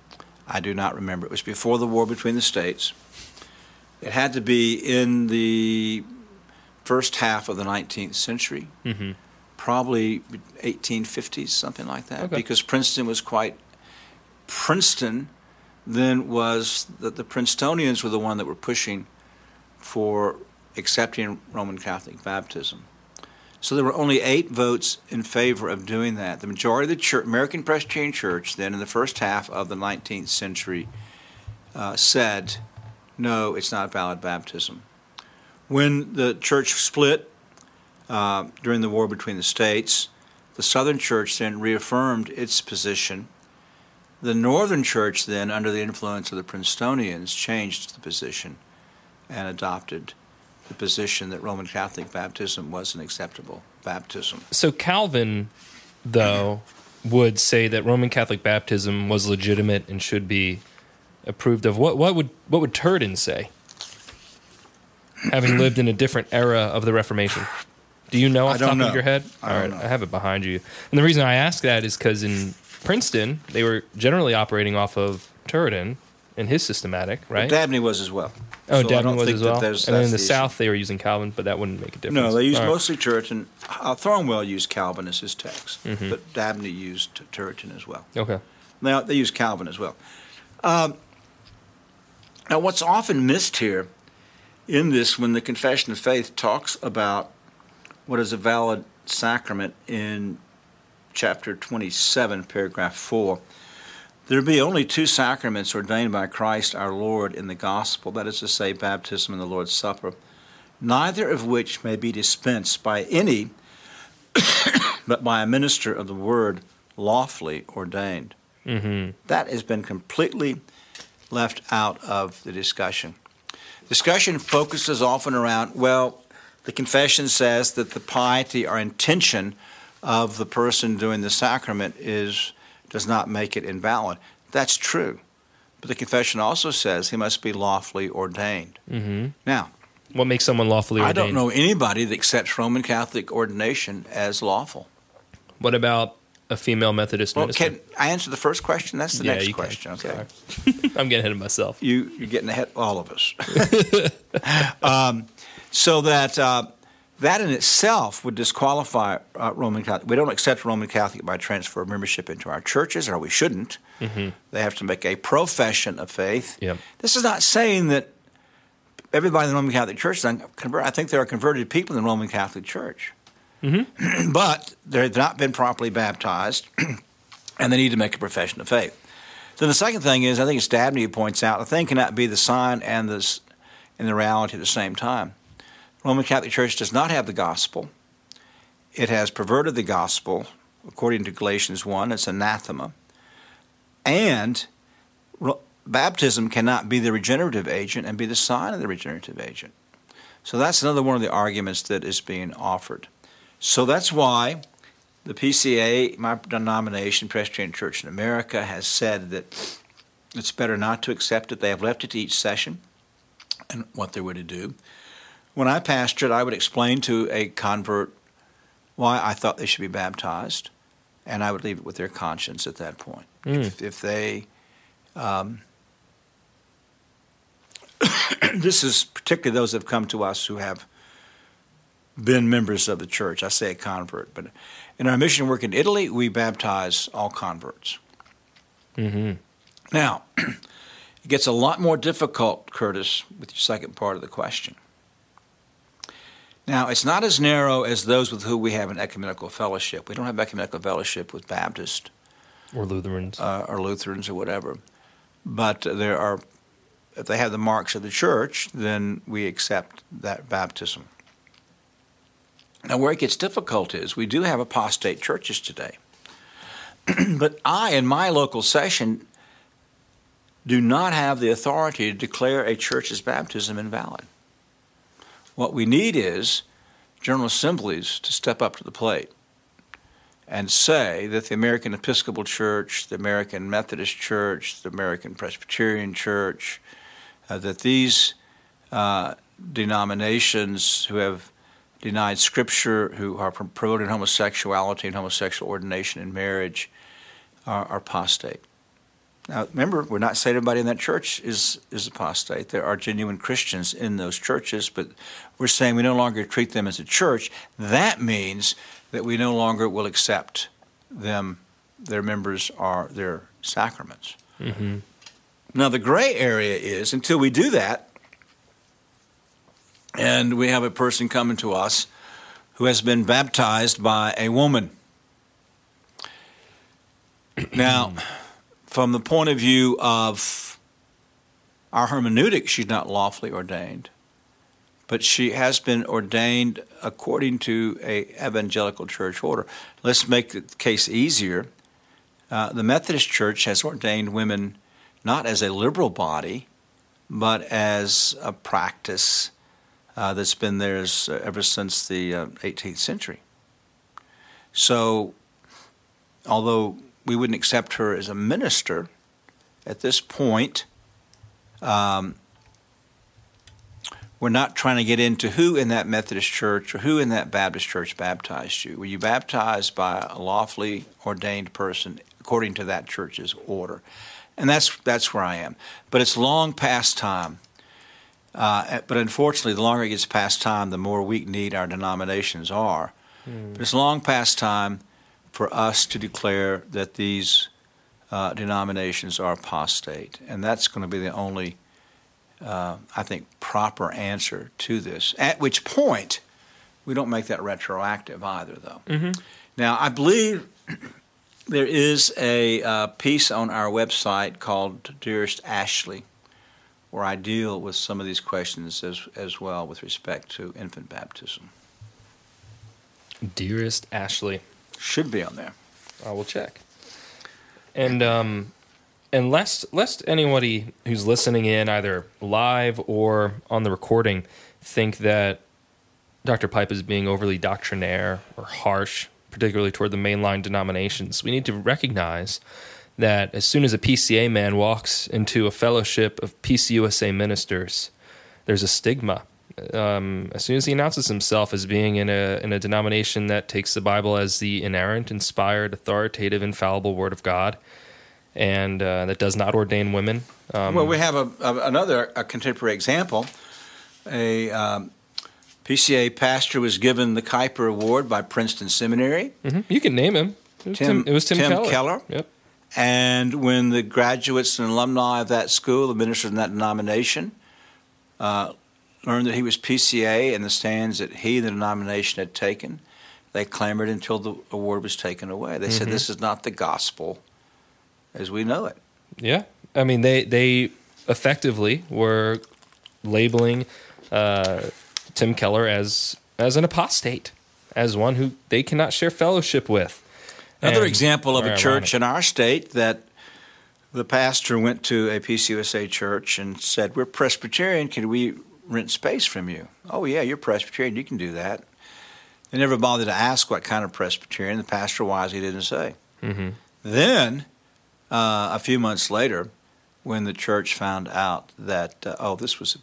I do not remember. It was before the war between the states. It had to be in the first half of the 19th century, mm-hmm. probably 1850s, something like that, okay. because Princeton was quite. Princeton then was that the Princetonians were the one that were pushing for accepting Roman Catholic baptism. So there were only eight votes in favor of doing that. The majority of the church, American Presbyterian Church, then in the first half of the 19th century, uh, said no, it's not valid baptism. When the church split uh, during the war between the states, the Southern Church then reaffirmed its position. The Northern Church then, under the influence of the Princetonians, changed the position and adopted the position that Roman Catholic baptism was an acceptable baptism. So Calvin, though, would say that Roman Catholic baptism was legitimate and should be approved of. What what would what would Turretin say? Having lived in a different era of the Reformation. Do you know off the top know. of your head? I All right, know. I have it behind you. And the reason I ask that is because in Princeton, they were generally operating off of Turretin and his systematic, right? Dabney was as well. oh, So Dabney was as well. And then in the issue. South, they were using Calvin, but that wouldn't make a difference. No, they used All right. mostly Turretin. Uh, Thornwell used Calvin as his text, Mhm. but Dabney used Turretin as well. Okay. Now they use Calvin as well. Um, now, what's often missed here in this, when the Confession of Faith talks about what is a valid sacrament in chapter 27, paragraph 4, there be only two sacraments ordained by Christ our Lord in the gospel, that is to say, baptism and the Lord's Supper, neither of which may be dispensed by any but by a minister of the word lawfully ordained. Mm-hmm. That has been completely left out of the discussion. Discussion focuses often around, well, the confession says that the piety or intention of the person doing the sacrament is does not make it invalid. That's true. But the confession also says he must be lawfully ordained. Mm-hmm. Now, What makes someone lawfully ordained? I don't know anybody that accepts Roman Catholic ordination as lawful. What about a female Methodist Well, minister? can I answer the first question? That's the Yeah, next question. Okay. I'm getting ahead of myself. You, you're getting ahead, of all of us. um, so that uh, that in itself would disqualify uh, Roman Catholic. We don't accept Roman Catholic by transfer of membership into our churches, or we shouldn't. Mm-hmm. They have to make a profession of faith. Yep. This is not saying that everybody in the Roman Catholic Church is unconverted. I think there are converted people in the Roman Catholic Church, Mm-hmm. but they've not been properly baptized, and they need to make a profession of faith. Then the second thing is, I think it's Dabney who points out, a thing cannot be the sign and the and the reality at the same time. Roman Catholic Church does not have the gospel. It has perverted the gospel, according to Galatians 1, it's anathema. And baptism cannot be the regenerative agent and be the sign of the regenerative agent. So that's another one of the arguments that is being offered. So that's why the PCA, my denomination, Presbyterian Church in America, has said that it's better not to accept it. They have left it to each session and what they were to do. When I pastored, I would explain to a convert why I thought they should be baptized, and I would leave it with their conscience at that point. Mm. If, if they, um, this is particularly those that have come to us who have been members of the church. I say a convert, but in our mission work in Italy, we baptize all converts. Mm-hmm. Now, it gets a lot more difficult, Curtis, with your second part of the question. Now, it's not as narrow as those with whom we have an ecumenical fellowship. We don't have ecumenical fellowship with Baptists Or Lutherans. uh, or Lutherans or whatever. But there are, if they have the marks of the church, then we accept that baptism. Now, where it gets difficult is we do have apostate churches today. but I, in my local session, do not have the authority to declare a church's baptism invalid. What we need is General Assemblies to step up to the plate and say that the American Episcopal Church, the American Methodist Church, the American Presbyterian Church, uh, that these uh, denominations who have denied Scripture, who are promoting homosexuality and homosexual ordination in marriage, are, are apostate. Now, remember, we're not saying everybody in that church is, is apostate. There are genuine Christians in those churches, but we're saying we no longer treat them as a church. That means that we no longer will accept them, their members, are their sacraments. mm-hmm. Now, the gray area is until we do that, and we have a person coming to us who has been baptized by a woman. Now, from the point of view of our hermeneutic, she's not lawfully ordained, but she has been ordained according to a evangelical church order. Let's make the case easier. Uh, the Methodist Church has ordained women not as a liberal body, but as a practice uh, that's been there ever since the uh, 18th century. So, although we wouldn't accept her as a minister at this point, um, we're not trying to get into who in that Methodist church or who in that Baptist church baptized you. Were you baptized by a lawfully ordained person according to that church's order? And that's that's where I am. But it's long past time. Uh, but unfortunately, the longer it gets past time, the more weak need our denominations are. But it's long past time for us to declare that these uh, denominations are apostate, and that's going to be the only, uh, I think, proper answer to this. At which point, We don't make that retroactive either, though. Mm-hmm. Now, I believe there is a uh, piece on our website called Dearest Ashley, where I deal with some of these questions as, as well with respect to infant baptism. Dearest Ashley. Should be on there. I will check. And um, and lest lest anybody who's listening in either live or on the recording think that Dr. Pipa is being overly doctrinaire or harsh, particularly toward the mainline denominations, we need to recognize that as soon as a PCA man walks into a fellowship of PCUSA ministers, there's a stigma. Um, as soon as he announces himself as being in a in a denomination that takes the Bible as the inerrant, inspired, authoritative, infallible Word of God, and uh, that does not ordain women. Um, well, we have a, a, another a contemporary example. A um, PCA pastor was given the Kuyper Award by Princeton Seminary. mhm. You can name him. It was Tim- Tim, it was Tim, Tim Keller. Keller. Yep. And when the graduates and alumni of that school, the ministers in that denomination, uh, learned that he was PCA and the stands that he, the denomination, had taken, they clamored until the award was taken away. They said, Mhm. This is not the gospel as we know it. Yeah, I mean they they effectively were labeling uh, Tim Keller as as an apostate, as one who they cannot share fellowship with. Another And- example of a church in our state that the pastor went to a PCUSA church and said, We're Presbyterian, can we rent space from you? Oh, yeah, you're Presbyterian, you can do that. They never bothered to ask what kind of Presbyterian. The pastor wisely didn't say. Mhm. Then, uh, a few months later, when the church found out that, uh, oh, this was a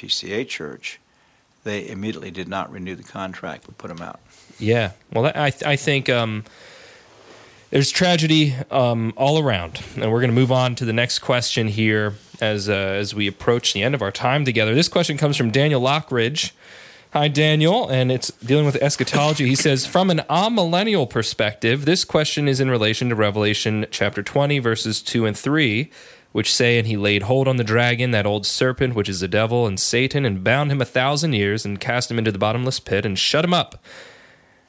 PCA church, they immediately did not renew the contract but put him out. Yeah. Well, I I think um, there's tragedy um, all around, and we're going to move on to the next question here as uh, as we approach the end of our time together. This question comes from Daniel Lockridge. Hi, Daniel, and it's dealing with eschatology. He says, from an amillennial perspective, this question is in relation to Revelation chapter 20, verses 2 and 3, which say, And he laid hold on the dragon, that old serpent, which is the devil and Satan, and bound him a thousand years, and cast him into the bottomless pit, and shut him up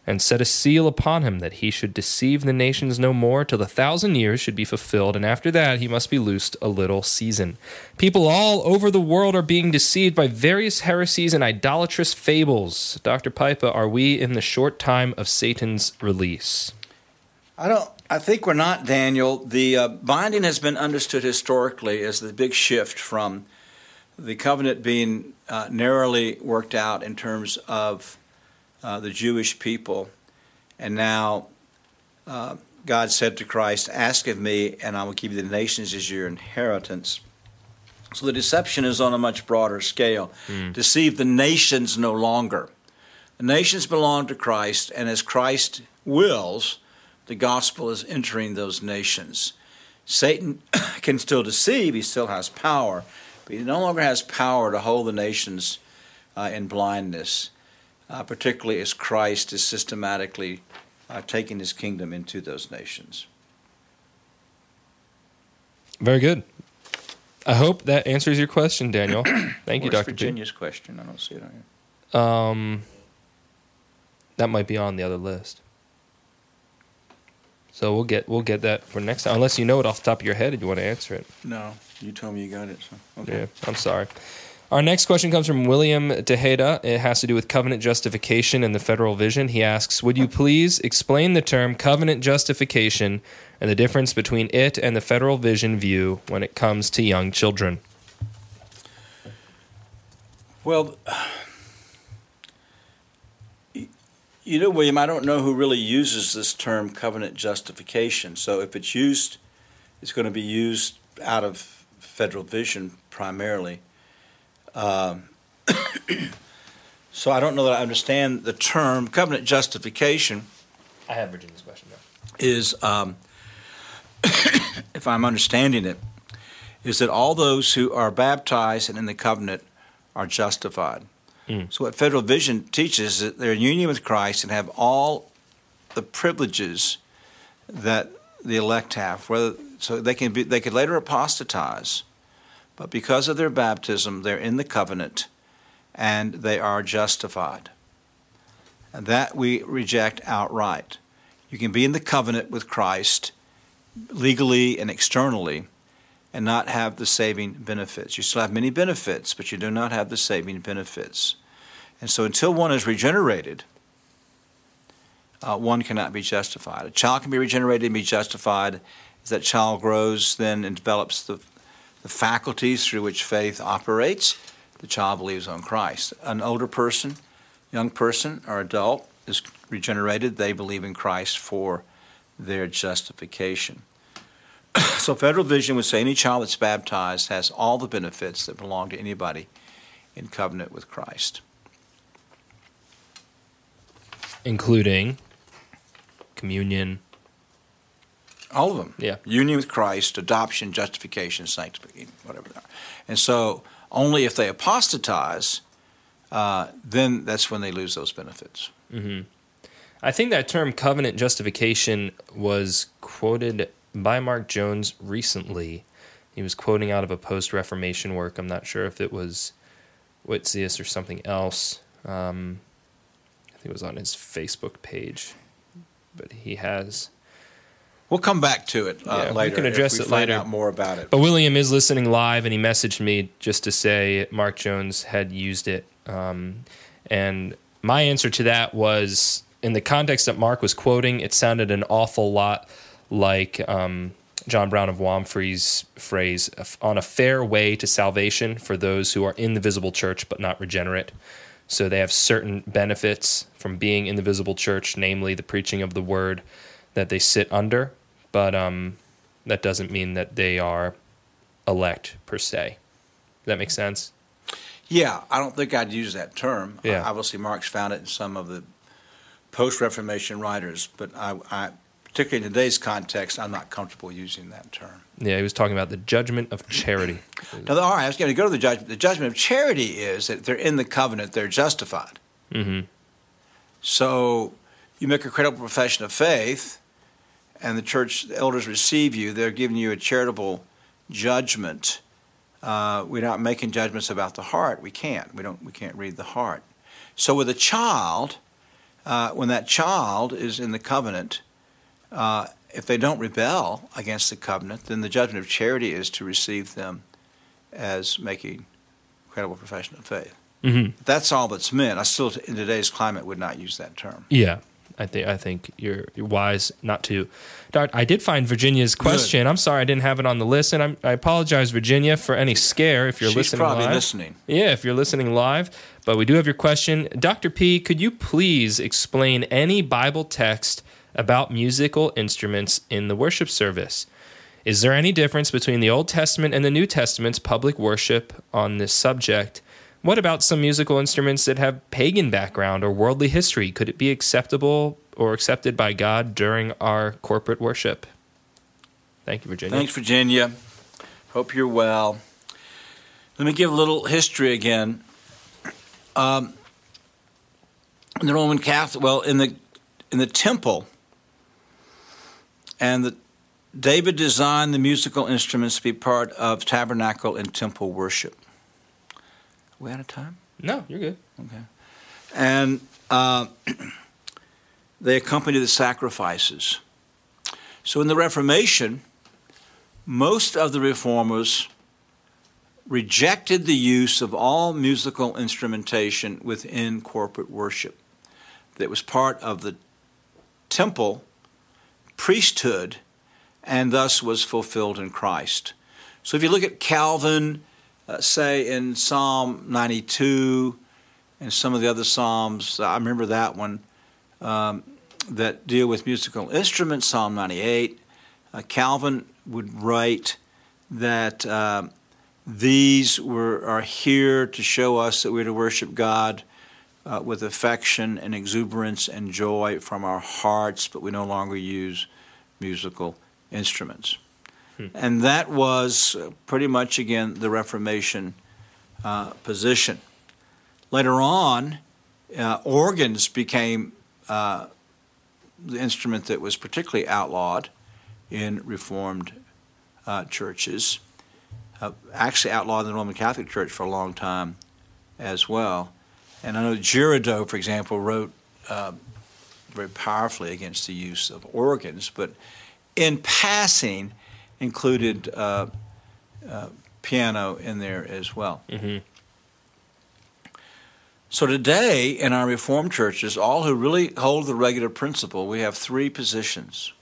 and set a seal upon him that he should deceive the nations no more till the thousand years should be fulfilled, and after that he must be loosed a little season. People all over the world are being deceived by various heresies and idolatrous fables. Dr. Pipa, are we in the short time of Satan's release? I don't. I think we're not, Daniel. The uh, binding has been understood historically as the big shift from the covenant being uh, narrowly worked out in terms of uh, the Jewish people, and now uh, God said to Christ, "Ask of me, and I will give you the nations as your inheritance." So the deception is on a much broader scale. Deceive the nations no longer. The nations belong to Christ, and as Christ wills, the gospel is entering those nations. Satan can still deceive, he still has power, but he no longer has power to hold the nations uh, in blindness, uh, particularly as Christ is systematically uh, taking his kingdom into those nations. Very good. I hope that answers your question, Daniel. Thank you, Dr. P. Virginia's question? I don't see it on here. Um, that might be on the other list. So we'll get we'll get that for next time, unless you know it off the top of your head and you want to answer it. No, you told me you got it. So okay. Yeah, I'm sorry. Our next question comes from William Tejeda. It has to do with covenant justification and the federal vision. He asks, "Would you please explain the term covenant justification and the difference between it and the federal vision view when it comes to young children?" Well, you know, William, I don't know who really uses this term covenant justification. So if it's used, it's going to be used out of federal vision primarily. Um, so I don't know that I understand the term covenant justification I have Virginia's question. is, um, if I'm understanding it, is that all those who are baptized and in the covenant are justified. Mm. So what Federal Vision teaches is that they're in union with Christ and have all the privileges that the elect have. Whether so they can be, they could later apostatize, but because of their baptism, they're in the covenant, and they are justified. And that we reject outright. You can be in the covenant with Christ legally and externally and not have the saving benefits. You still have many benefits, but you do not have the saving benefits. And so until one is regenerated, uh, one cannot be justified. A child can be regenerated and be justified as that child grows then and develops the, the faculties through which faith operates. The child believes on Christ. An older person, young person, or adult is regenerated. They believe in Christ for their justification. so Federal Vision would say any child that's baptized has all the benefits that belong to anybody in covenant with Christ. Including communion. All of them. Yeah. Union with Christ, adoption, justification, sanctification, whatever they are. And so only if they apostatize, uh, then that's when they lose those benefits. Mm-hmm. I think that term covenant justification was quoted by Mark Jones recently. He was quoting out of a post Reformation work. I'm not sure if it was Witsius or something else. Um, I think it was on his Facebook page but he has. We'll come back to it uh, yeah, later. We can address we it find later. out more about it. But William is listening live, and he messaged me just to say Mark Jones had used it. Um, and my answer to that was in the context that Mark was quoting, it sounded an awful lot like um, John Brown of Wamphray's phrase on a fair way to salvation for those who are in the visible church but not regenerate. So they have certain benefits from being in the visible church, namely the preaching of the word that they sit under, but um, that doesn't mean that they are elect per se. Does that make sense? Yeah, I don't think I'd use that term. Yeah. Uh, obviously, Mark's found it in some of the post Reformation writers, but I, I, particularly in today's context, I'm not comfortable using that term. Yeah, he was talking about the judgment of charity. Now, all right, I was going to go to the judgment. The judgment of charity is that they're in the covenant, they're justified. Mm-hmm. So you make a credible profession of faith, and the church elders receive you. They're giving you a charitable judgment. Uh, we're not making judgments about the heart. We can't. We don't. We can't read the heart. So with a child, uh, when that child is in the covenant, uh, if they don't rebel against the covenant, then the judgment of charity is to receive them as making credible profession of faith. Mm-hmm. That's all that's meant. I still, in today's climate, would not use that term. Yeah, I think I think you're you're wise not to. Dart, I did find Virginia's question. Good. I'm sorry I didn't have it on the list, and I'm, i apologize, Virginia, for any scare if you're She's listening probably live. listening. Yeah, if you're listening live. But we do have your question, Dr. P. Could you please explain any Bible text about musical instruments in the worship service? Is there any difference between the Old Testament and the New Testament's public worship on this subject? What about some musical instruments that have pagan background or worldly history? Could it be acceptable or accepted by God during our corporate worship? Thank you, Virginia. Thanks, Virginia. Hope you're well. Let me give a little history again. Um, in the Roman Catholic, well, in the in the temple, and the David designed the musical instruments to be part of tabernacle and temple worship. We out of time? No, you're good. Okay. And uh, they accompany the sacrifices. So in the Reformation, most of the reformers rejected the use of all musical instrumentation within corporate worship. That was part of the temple priesthood and thus was fulfilled in Christ. So if you look at Calvin, uh, say in Psalm 92 and some of the other Psalms, I remember that one, um, that deal with musical instruments, Psalm 98, uh, Calvin would write that uh, these were, are here to show us that we're to worship God uh, with affection and exuberance and joy from our hearts, but we no longer use musical instruments. Hmm. And that was pretty much, again, the Reformation uh, position. Later on, uh, organs became uh, the instrument that was particularly outlawed in Reformed uh, churches. Uh, actually, outlawed in the Roman Catholic Church for a long time as well. And I know Girardeau, for example, wrote uh, very powerfully against the use of organs, but in passing included uh, uh, piano in there as well. Mm-hmm. So today, in our Reformed churches, all who really hold the regular principle, we have three positions.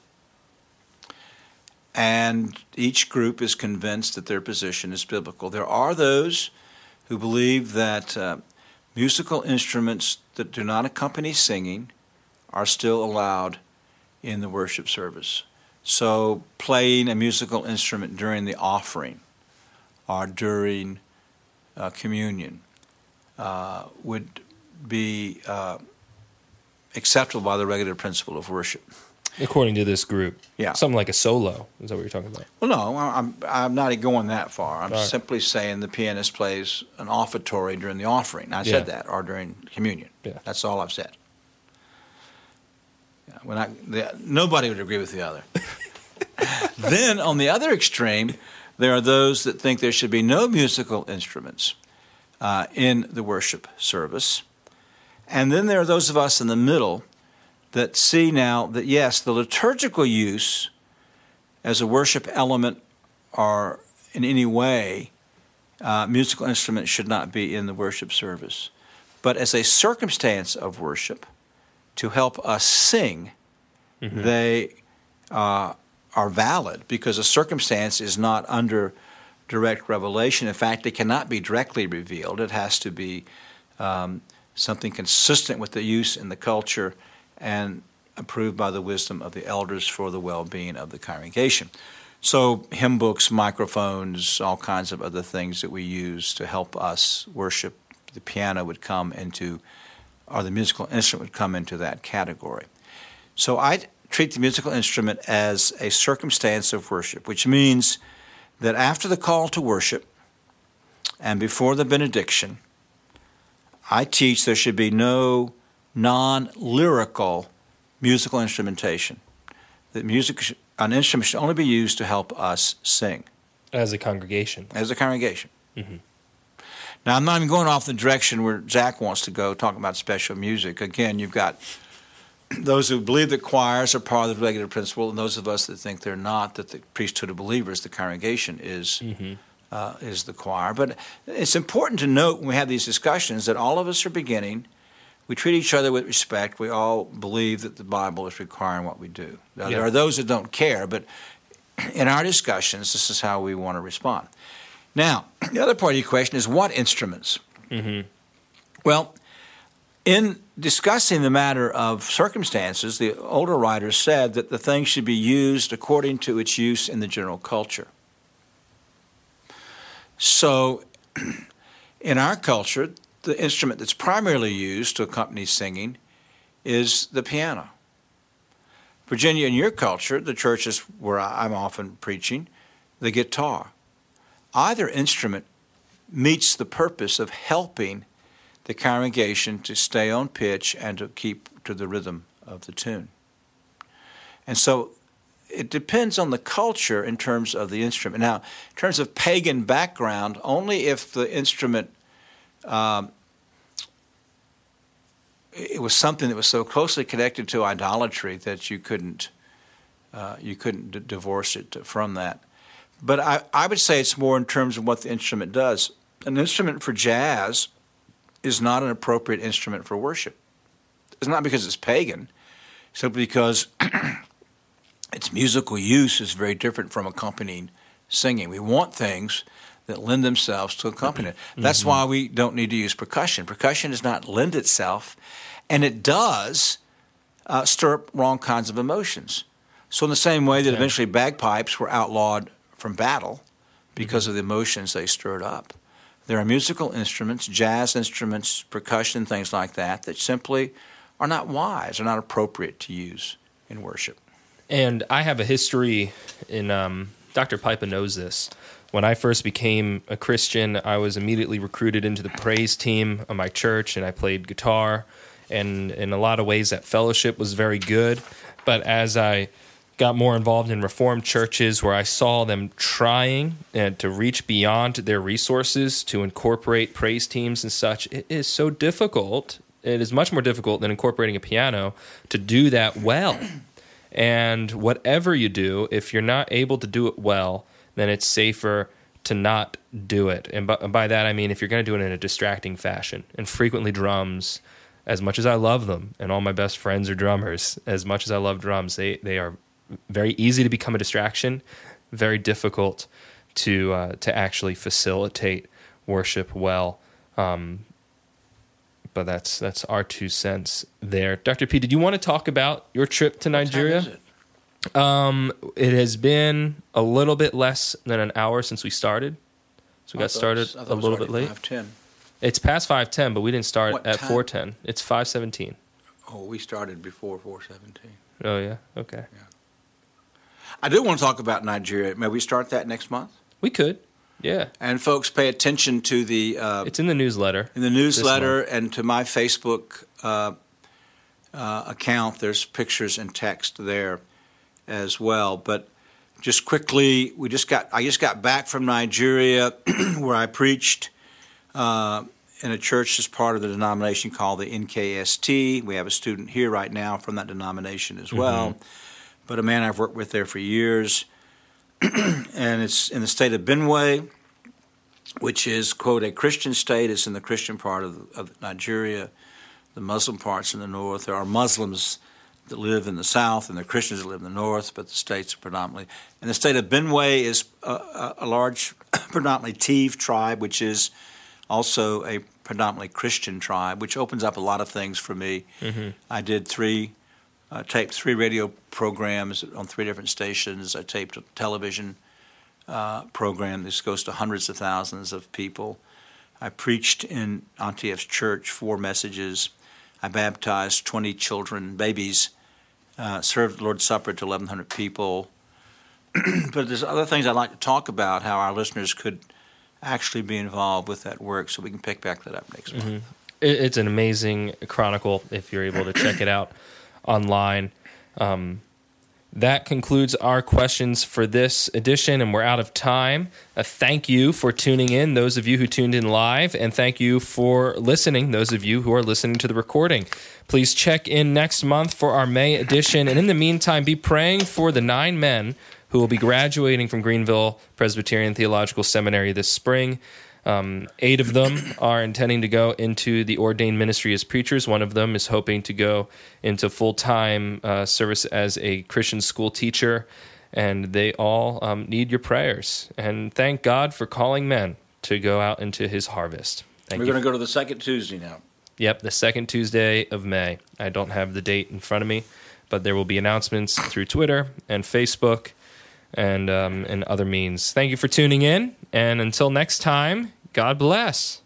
And each group is convinced that their position is biblical. There are those who believe that uh, musical instruments that do not accompany singing are still allowed in the worship service. So, playing a musical instrument during the offering or during uh, communion uh, would be uh, acceptable by the regulative principle of worship. According to this group, Yeah. something like a solo. Is that what you're talking about? Well, no, I'm, I'm not going that far. I'm right. simply saying the pianist plays an offertory during the offering. I Yeah. said that, or during communion. Yeah. That's all I've said. When I, the, nobody would agree with the other. then, on the other extreme, there are those that think there should be no musical instruments uh, in the worship service. And then there are those of us in the middle that see now that, yes, the liturgical use as a worship element or in any way, uh, musical instruments should not be in the worship service. But as a circumstance of worship, to help us sing, they uh, are valid because a circumstance is not under direct revelation. In fact, it cannot be directly revealed. It has to be um, something consistent with the use in the culture and approved by the wisdom of the elders for the well being of the congregation. So, hymn books, microphones, all kinds of other things that we use to help us worship, the piano would come into, or the musical instrument would come into that category. So, I treat the musical instrument as a circumstance of worship, which means that after the call to worship and before the benediction, I teach there should be no non lyrical musical instrumentation. That music, an instrument should only be used to help us sing As a congregation. as a congregation. Mhm. Now, I'm not even going off the direction where Zach wants to go, talking about special music. Again, you've got those who believe that choirs are part of the regulative principle, and those of us that think they're not, that the priesthood of believers, the congregation, is Mm-hmm. uh, is the choir. But it's important to note when we have these discussions that all of us are beginning. We treat each other with respect. We all believe that the Bible is requiring what we do. Now, Yeah. There are those that don't care, but in our discussions, this is how we want to respond. Now, the other part of your question is what instruments? Mm-hmm. Well, in discussing the matter of circumstances, the older writers said that the thing should be used according to its use in the general culture. So, in our culture, the instrument that's primarily used to accompany singing is the piano. Virginia, in your culture, the churches where I'm often preaching, the guitar. Either instrument meets the purpose of helping the congregation to stay on pitch and to keep to the rhythm of the tune. And so it depends on the culture in terms of the instrument. Now, in terms of pagan background, only if the instrument um, it was something that was so closely connected to idolatry that you couldn't uh, you couldn't d- divorce it from that. But I, I would say it's more in terms of what the instrument does. An instrument for jazz is not an appropriate instrument for worship. It's not because it's pagan, simply because its musical use is very different from accompanying singing. We want things that lend themselves to accompaniment. That's why we don't need to use percussion. Percussion does not lend itself, and it does uh, stir up wrong kinds of emotions. So, in the same way that Okay. eventually bagpipes were outlawed from battle because of the emotions they stirred up, there are musical instruments, jazz instruments, percussion, things like that, that simply are not wise, are not appropriate to use in worship. And I have a history in um, Dr. Pipa knows this. When I first became a Christian, I was immediately recruited into the praise team of my church, and I played guitar. And in a lot of ways, that fellowship was very good. But as I got more involved in Reformed churches, where I saw them trying uh, to reach beyond their resources to incorporate praise teams and such, it is so difficult it is much more difficult than incorporating a piano to do that well. And whatever you do, if you're not able to do it well, then it's safer to not do it. And by, by that, I mean if you're going to do it in a distracting fashion. And frequently, drums, as much as I love them, and all my best friends are drummers, as much as I love drums, they, they are very easy to become a distraction, very difficult to, uh, to actually facilitate worship well. Um, but that's that's our two cents there. Dr. P, did you want to talk about your trip to Nigeria? What time is it? Um, it has been a little bit less than an hour since we started. So we I got started was- a little bit late. 5:10. It's past five ten, but we didn't start What at time? four ten. It's five seventeen. Oh, we started before 417. Oh yeah, okay. I do want to talk about Nigeria. May we start that next month? We could. Yeah, And folks, pay attention to the uh, it's in the newsletter. in the newsletter and to my Facebook uh, uh, account. There's pictures and text there as well. But just quickly, we just got I just got back from Nigeria, where I preached uh, in a church that's part of the denomination called the NKST. We have a student here right now from that denomination as well. But a man I've worked with there for years, and it's in the state of Benue which is, quote, a Christian state. It's in the Christian part of, of Nigeria. The Muslim part's in the north. There are Muslims that live in the south and the Christians that live in the north, but the states are predominantly. And the state of Benue is a, a, large, predominantly Tiv tribe, which is also a predominantly Christian tribe, which opens up a lot of things for me. Mm-hmm. I did three, uh, taped three radio programs on three different stations. I taped a television uh, program. This goes to hundreds of thousands of people. I preached in Antioch's church four messages. I baptized 20 children, babies, uh, served Lord's Supper to 1,100 people. but there's other things I'd like to talk about, how our listeners could actually be involved with that work, so we can pick back that up next month. It's an amazing chronicle if you're able to check it out online. Um, that concludes our questions for this edition, and we're out of time. Uh, thank you for tuning in, those of you who tuned in live, and thank you for listening, those of you who are listening to the recording. Please check in next month for our May edition, and in the meantime, be praying for the nine men who will be graduating from Greenville Presbyterian Theological Seminary this spring. Um, eight of them are intending to go into the ordained ministry as preachers. One of them is hoping to go into full time uh, service as a Christian school teacher. And they all um, need your prayers. And thank God for calling men to go out into his harvest. Thank We're going to go to the second Tuesday now. Yep, the second Tuesday of May. I don't have the date in front of me, but there will be announcements through Twitter and Facebook and um, and other means. Thank you for tuning in, and until next time, God bless.